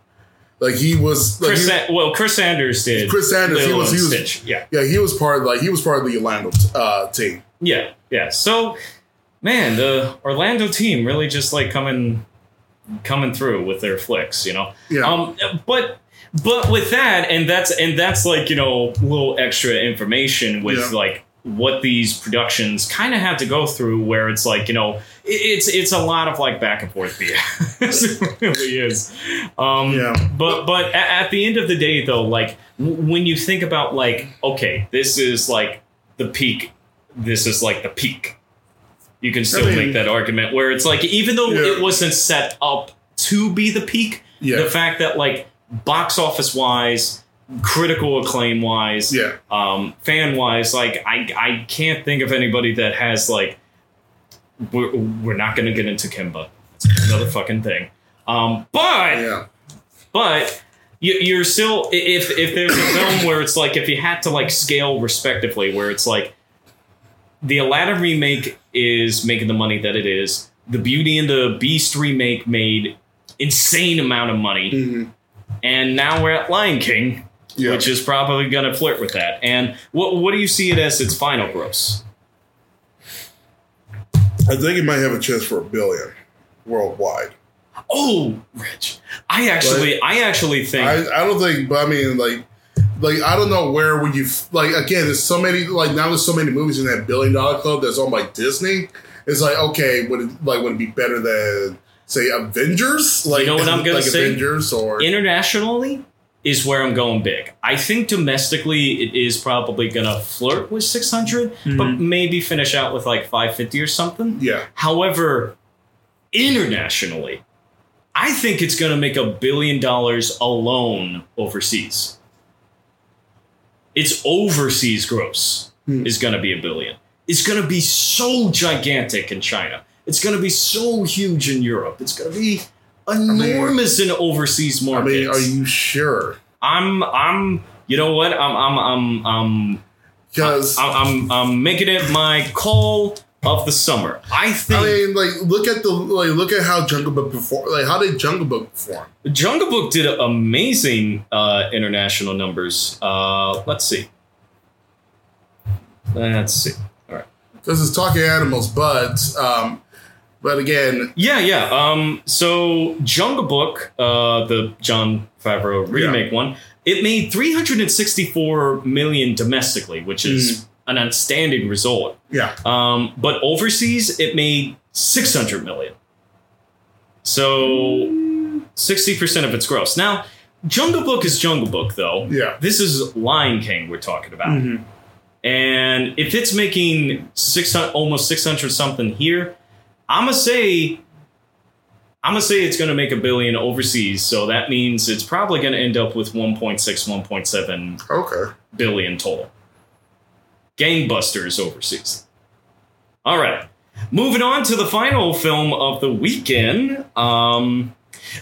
Like he was, like, Chris, he- San- well, Chris Sanders did. Chris Sanders, he was- he was- Stitch. Yeah. yeah, he was part of like he was part of the Orlando uh, team. Yeah, yeah. So, man, the Orlando team really just like coming coming through with their flicks, you know. Yeah. Um, but but with that, and that's and that's like you know little extra information with Yeah. like what these productions kind of have to go through, where it's like you know it's it's a lot of like back and forth BS. it really is. Um, Yeah. But but at the end of the day, though, like when you think about like okay, this is like the peak. This is like the peak. You can still mean- make that argument where it's like even though Yeah. it wasn't set up to be the peak, Yeah, the fact that like box office wise, critical acclaim wise, yeah, um, fan wise, like I I can't think of anybody that has like we're, we're not gonna get into Kimba. It's another fucking thing. Um, but yeah. but you, you're still if if there's a film where it's like if you had to like scale respectively, where it's like the Aladdin remake is making the money that it is. The Beauty and the Beast remake made insane amount of money, Mhm. and now we're at Lion King, Yeah. which is probably going to flirt with that. And what what do you see it as its final gross? I think it might have a chance for a billion worldwide. Oh, Rich, I actually I actually think I, I don't think, but I mean, like, like I don't know where would you like again. There's so many like now there's so many movies in that billion dollar club that's owned by Disney. It's like okay, would it like would it be better than say Avengers? Like you know what I'm gonna like say? Avengers or internationally is where I'm going big. I think domestically it is probably going to flirt with 600, but maybe finish out with like 550 or something. yeah, However, internationally, I think it's going to make a billion dollars alone overseas. Its overseas gross Hmm. is going to be a billion. It's going to be so gigantic in China. It's going to be so huge in Europe. It's going to be enormous in overseas markets. I mean, are you sure? I'm I'm you know what? I'm I'm I'm I'm Because I'm, I'm, I'm making it my call of the summer. I think I mean, like, look at the like, look at how Jungle Book perform. Like, how did Jungle Book perform? Jungle Book did amazing uh, international numbers. Uh, let's see. Let's see. All right. Because it's talking animals, but um, but again, Yeah, yeah. Um, so Jungle Book, uh, the Jon Favreau remake one, it made 364 million domestically, which is an outstanding result. yeah, Um, but overseas, it made 600 million. So 60% of its gross. Now, Jungle Book is Jungle Book, though. Yeah. This is Lion King we're talking about. Mhm. And if it's making 600, almost 600 something here, I'm to say. I'm gonna say it's gonna make a billion overseas, so that means it's probably gonna end up with 1.6, 1.7 Okay. billion total. Gangbusters overseas. All right. Moving on to the final film of the weekend. Um,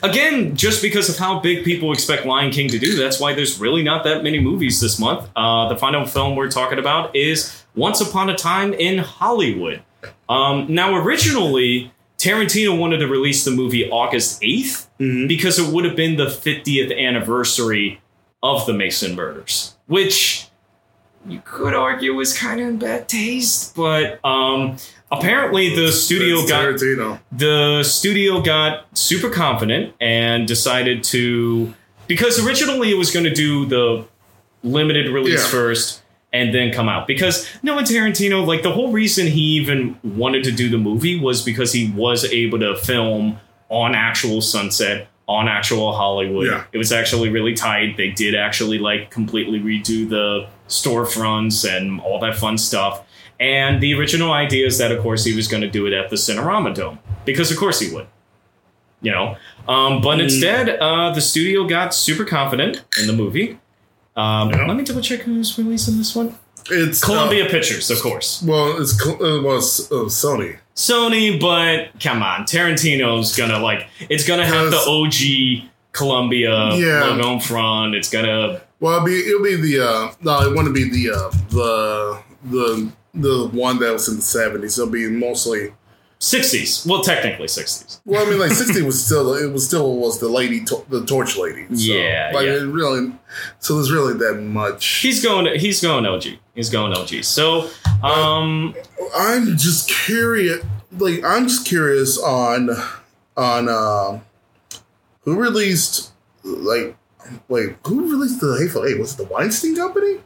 again, just because of how big people expect Lion King to do, that's why there's really not that many movies this month. Uh, the final film we're talking about is Once Upon a Time in Hollywood. Um, now, originally, Tarantino wanted to release the movie August 8th Mhm. because it would have been the 50th anniversary of the Manson murders, which you could argue was kind of in bad taste, but um, apparently the studio It's got Tarantino. the studio got super confident and decided to because originally it was going to do the limited release Yeah. first and then come out because Noah Tarantino like the whole reason he even wanted to do the movie was because he was able to film on actual sunset on actual Hollywood Yeah. it was actually really tight they did actually like completely redo the storefronts and all that fun stuff and the original idea is that, of course, he was going to do it at the Cinerama Dome because, of course, he would. You know, um, but Mm. instead, uh, the studio got super confident in the movie. Um, Yeah. Let me double check who's releasing this one. It's Columbia uh, Pictures, of course. well, it's uh, well, it's, uh, Sony. Sony, but come on, Tarantino's gonna like it's gonna have the OG Columbia Yeah. logo in front. It's gonna Well, it'll be it'll be the uh, no, it wouldn't be the uh, the the the one that was in the seventies. It'll be mostly. 60s. Well, technically 60s. Well, I mean, like sixty was still it was still was the lady to- the torch lady. So, Yeah, like yeah. it really. So there's really that much. He's going. He's going OG. He's going OG. So, um, I'm just curious. Like I'm just curious on on uh, who released like wait who released the Hateful Eight? Was it the Weinstein Company?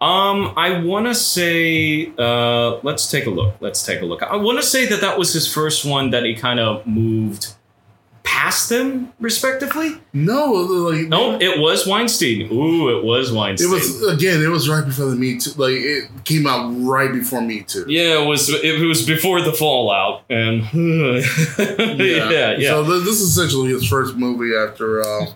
Um, I want to say, uh, let's take a look. Let's take a look. I want to say that that was his first one that he kind of moved past them, respectively. No, like No, it was Weinstein. Ooh, it was Weinstein. It was again. It was right before the Me Too. Like it came out right before Me Too. yeah, it was. It was before the fallout, and yeah, yeah. So th- this is essentially his first movie after. Uh,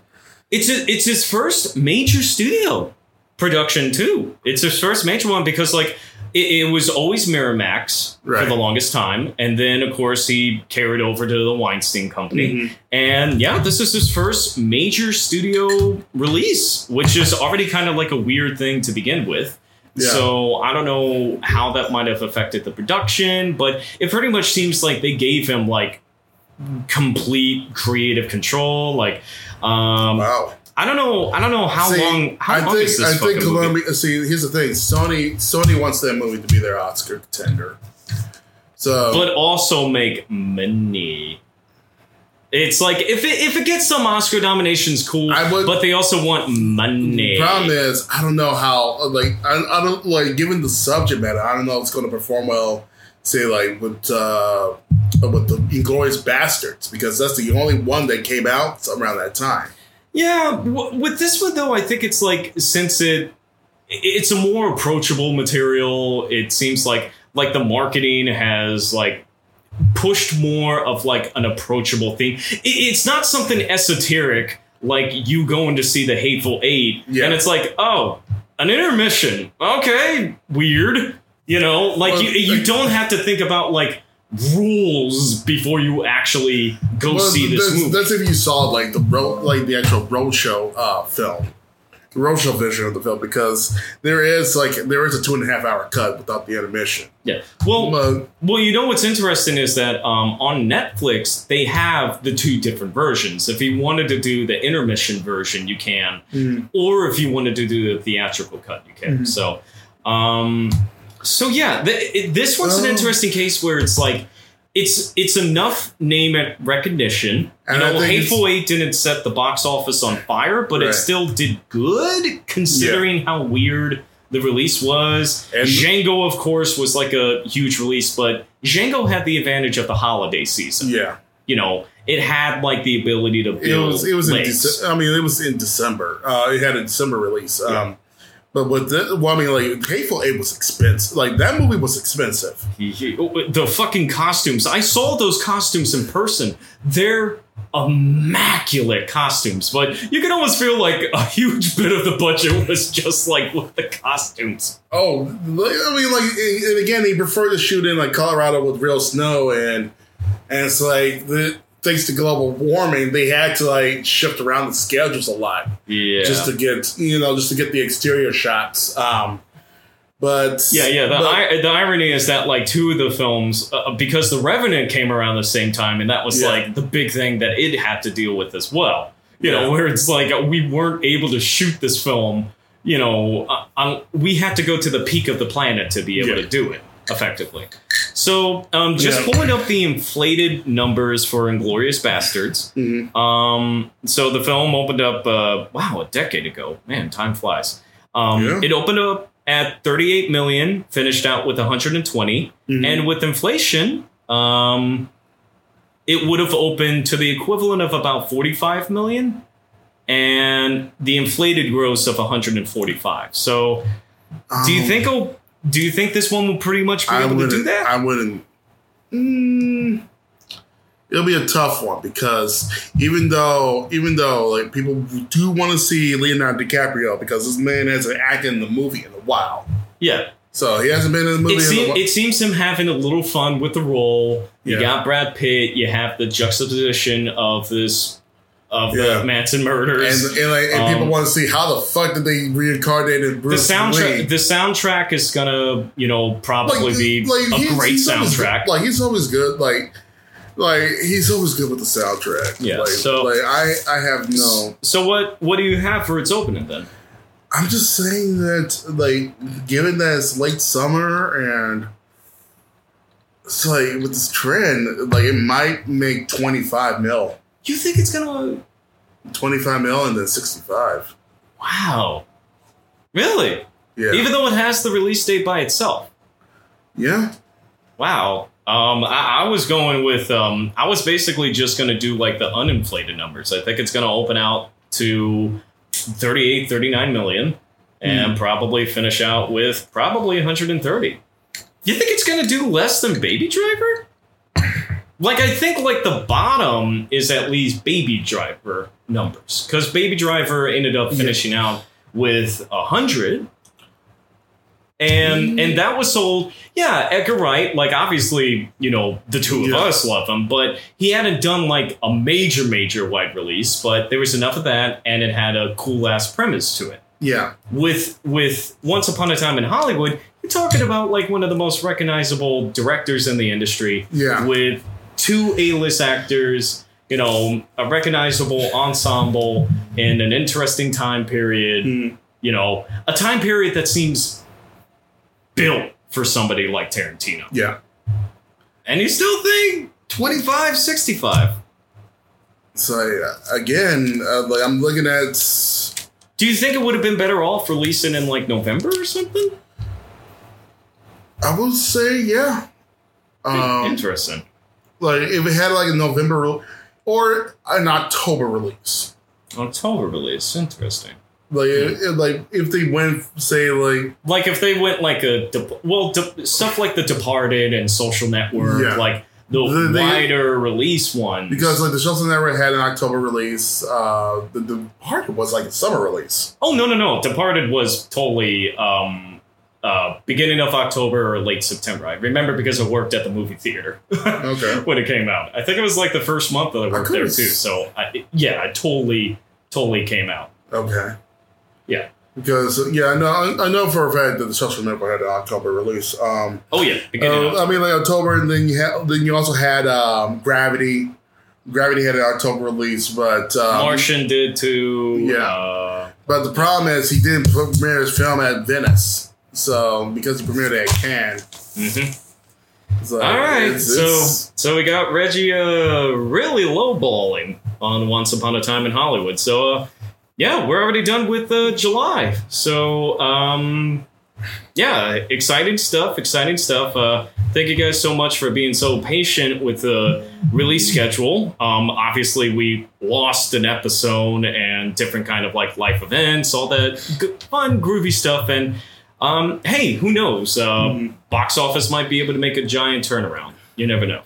It's a, it's his first major studio production too. It's his first major one because like it, it was always Miramax for the longest time, and then of course he carried over to the Weinstein Company, Mhm. and yeah, this is his first major studio release, which is already kind of like a weird thing to begin with. Yeah. So I don't know how that might have affected the production, but it pretty much seems like they gave him like complete creative control. Like, um, wow. I don't know. I don't know how See, long. How I long think is this I think movie? See, here's the thing. Sony Sony wants that movie to be their Oscar contender. So but also make money. It's like if it if it gets some Oscar nominations, cool. I would- but they also want money. the problem is, I don't know how. Like, I, I don't like given the subject matter. I don't know if it's going to perform well. Say like with uh with the Inglourious Basterds because that's the only one that came out around that time. Yeah, w- with this one though, I think it's like since it it's a more approachable material. It seems like like the marketing has like pushed more of like an approachable theme. It, it's not something esoteric like you going to see the Hateful Eight, Yeah. and it's like oh, an intermission. Okay, weird. You know, like Well, you you don't have to think about like rules before you actually go Well, see this that's, movie. that's if you saw like the road, like the actual roadshow uh, film, the roadshow version of the film, because there is like there is a two and a half hour cut without the intermission. yeah. Well, But Well, you know what's interesting is that um, on Netflix they have the two different versions. If you wanted to do the intermission version, you can, Mhm. or if you wanted to do the theatrical cut, you can. Mhm. So, um, so yeah, th- it, this one's an interesting case where it's like it's it's enough name recognition. You And I know, think Hateful Eight didn't set the box office on fire, but it Right. still did good considering how weird the release was. And- Django, of course, was like a huge release, but Django had the advantage of the holiday season. yeah, you know, it had like the ability to build. It was it was in legs. Dece- I mean it was in December. Uh, it had a December release. Um, But with the, well, I mean, like Hateful Eight was expensive. Like that movie was expensive. He- oh, the fucking costumes. I saw those costumes in person. They're immaculate costumes, but you can almost feel like a huge bit of the budget was just like with the costumes. Oh, I mean, like, and and again, he preferred to shoot in like Colorado with real snow, and and it's like the, thanks to global warming, they had to like shift around the schedules a lot Yeah. just to get you know just to get the exterior shots. Um, but yeah, yeah. The, but- I, the irony is that like two of the films, uh, because The Revenant came around the same time, and that was Yeah. like the big thing that it had to deal with as well. You Yeah. know, where it's like uh, we weren't able to shoot this film. You know, uh, on, we had to go to the peak of the planet to be able Yeah. to do it effectively. So, um, just Yeah. pulling up the inflated numbers for Inglourious Basterds. Mhm. Um, so the film opened up, uh, wow, a decade ago. Man, time flies. Um, Yeah. It opened up at 38 million, finished out with 120, Mhm. and with inflation, um, it would have opened to the equivalent of about 45 million, and the inflated gross of 145. So, do you Um, think? Oh, do you think this one will pretty much be I able to do that? I wouldn't. Mm, it'll be a tough one because even though even though like people do want to see Leonardo DiCaprio because this man hasn't acted in the movie in a while, yeah, so he hasn't been in the movie. it, in a seem, while. it seems him having a little fun with the role. You Yeah. got Brad Pitt. You have the juxtaposition of this of Yeah. the Manson murders. and, and, like, and Um, people want to see how the fuck did they reincarnated the Bruce soundtrack, Lee? the soundtrack is gonna, you know, probably be a he's- great he's soundtrack. good. Like he's always good. Like like he's always good with the soundtrack. Yeah, Like, so- like I I have no. so what? What do you have for its opening then? I'm just saying that like given that it's late summer and it's like with this trend, like it might make 25 mil. You think it's gonna? 25 mil and then 65. Wow, really? Yeah. Even though it has the release date by itself. yeah. Wow. Um, I, I was going with um, I was basically just going to do like the uninflated numbers. I think it's going to open out to 38, 39 million and probably finish out with probably 130. You think it's going to do less than Baby Driver? Like I think like the bottom is at least Baby Driver numbers because Baby Driver ended up Yeah. finishing out with a hundred, and and that was sold. Yeah, Edgar Wright. Like obviously, you know the two of Yeah. us love him, but he hadn't done like a major major wide release. But there was enough of that, and it had a cool ass premise to it Yeah. with with Once Upon a Time in Hollywood, you're talking about like one of the most recognizable directors in the industry. Yeah. With two A-list actors, you know, a recognizable ensemble in an interesting time period. Mm. You know, a time period that seems built for somebody like Tarantino. Yeah. And you still think 25, 65. So uh, again, uh, like I'm looking at Do you think it would have been better off releasing in like November or something? I would say yeah. Um, Interesting. Like if it had like a November re- or an October release. October release. Interesting. Like it, it- like if they went say like like if they went like a De- well De- stuff like the departed and social network Yeah. like the The- they- wider release ones because like the Social Network had an October release, uh the Departed was like a summer release. oh no no no departed was totally um uh beginning of october or late september i remember because i worked at the movie theater Okay. when it came out i think it was like the first month that i worked there too so I, yeah I totally totally came out Okay. Yeah. Because yeah, I know I, I know for a fact that the Social Network had an October release. Um, oh yeah beginning uh, of I mean like October, and then you had then you also had um, Gravity. Gravity had an October release, but um, martian did too Yeah. uh, But the problem is he didn't premiere his film at Venice. So because he premiered at Cannes. mhm. So All right, it's- so it's- so we got Reggie uh, really lowballing on Once Upon a Time in Hollywood. So uh, yeah, we're already done with uh, July. So um, yeah, exciting stuff, exciting stuff. Uh, thank you guys so much for being so patient with the release schedule. Um, obviously, we lost an episode and different kind of like life events, all that g- fun, groovy stuff. And um, hey, who knows? Uh, Mm-hmm. Box office might be able to make a giant turnaround. You never know.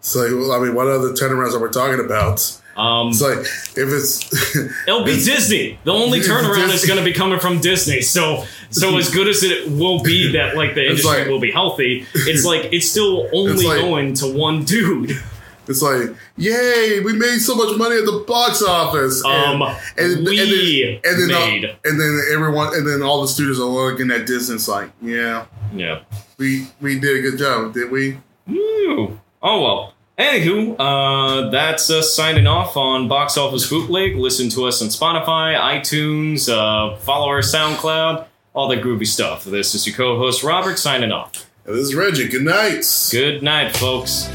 So I mean, what other turnarounds are we talking about? Um, It's like if it's It'll be Disney. The only turnaround is going to be coming from Disney. So, so as good as it will be that like the industry like- will be healthy, it's like it's still only like- going to one dude. it's like, yay, we made so much money at the box office. Um, we then, and then, made. and then everyone, and then all the students are looking at distance like, yeah, Yeah. we we did a good job, did we? Woo. Oh well. Anywho, uh, that's us signing off on Box Office Bootleg. Listen to us on Spotify, iTunes, uh, follow our SoundCloud, all that groovy stuff. This is your co-host Robert signing off. And this is Reggie. Good night. Good night, folks.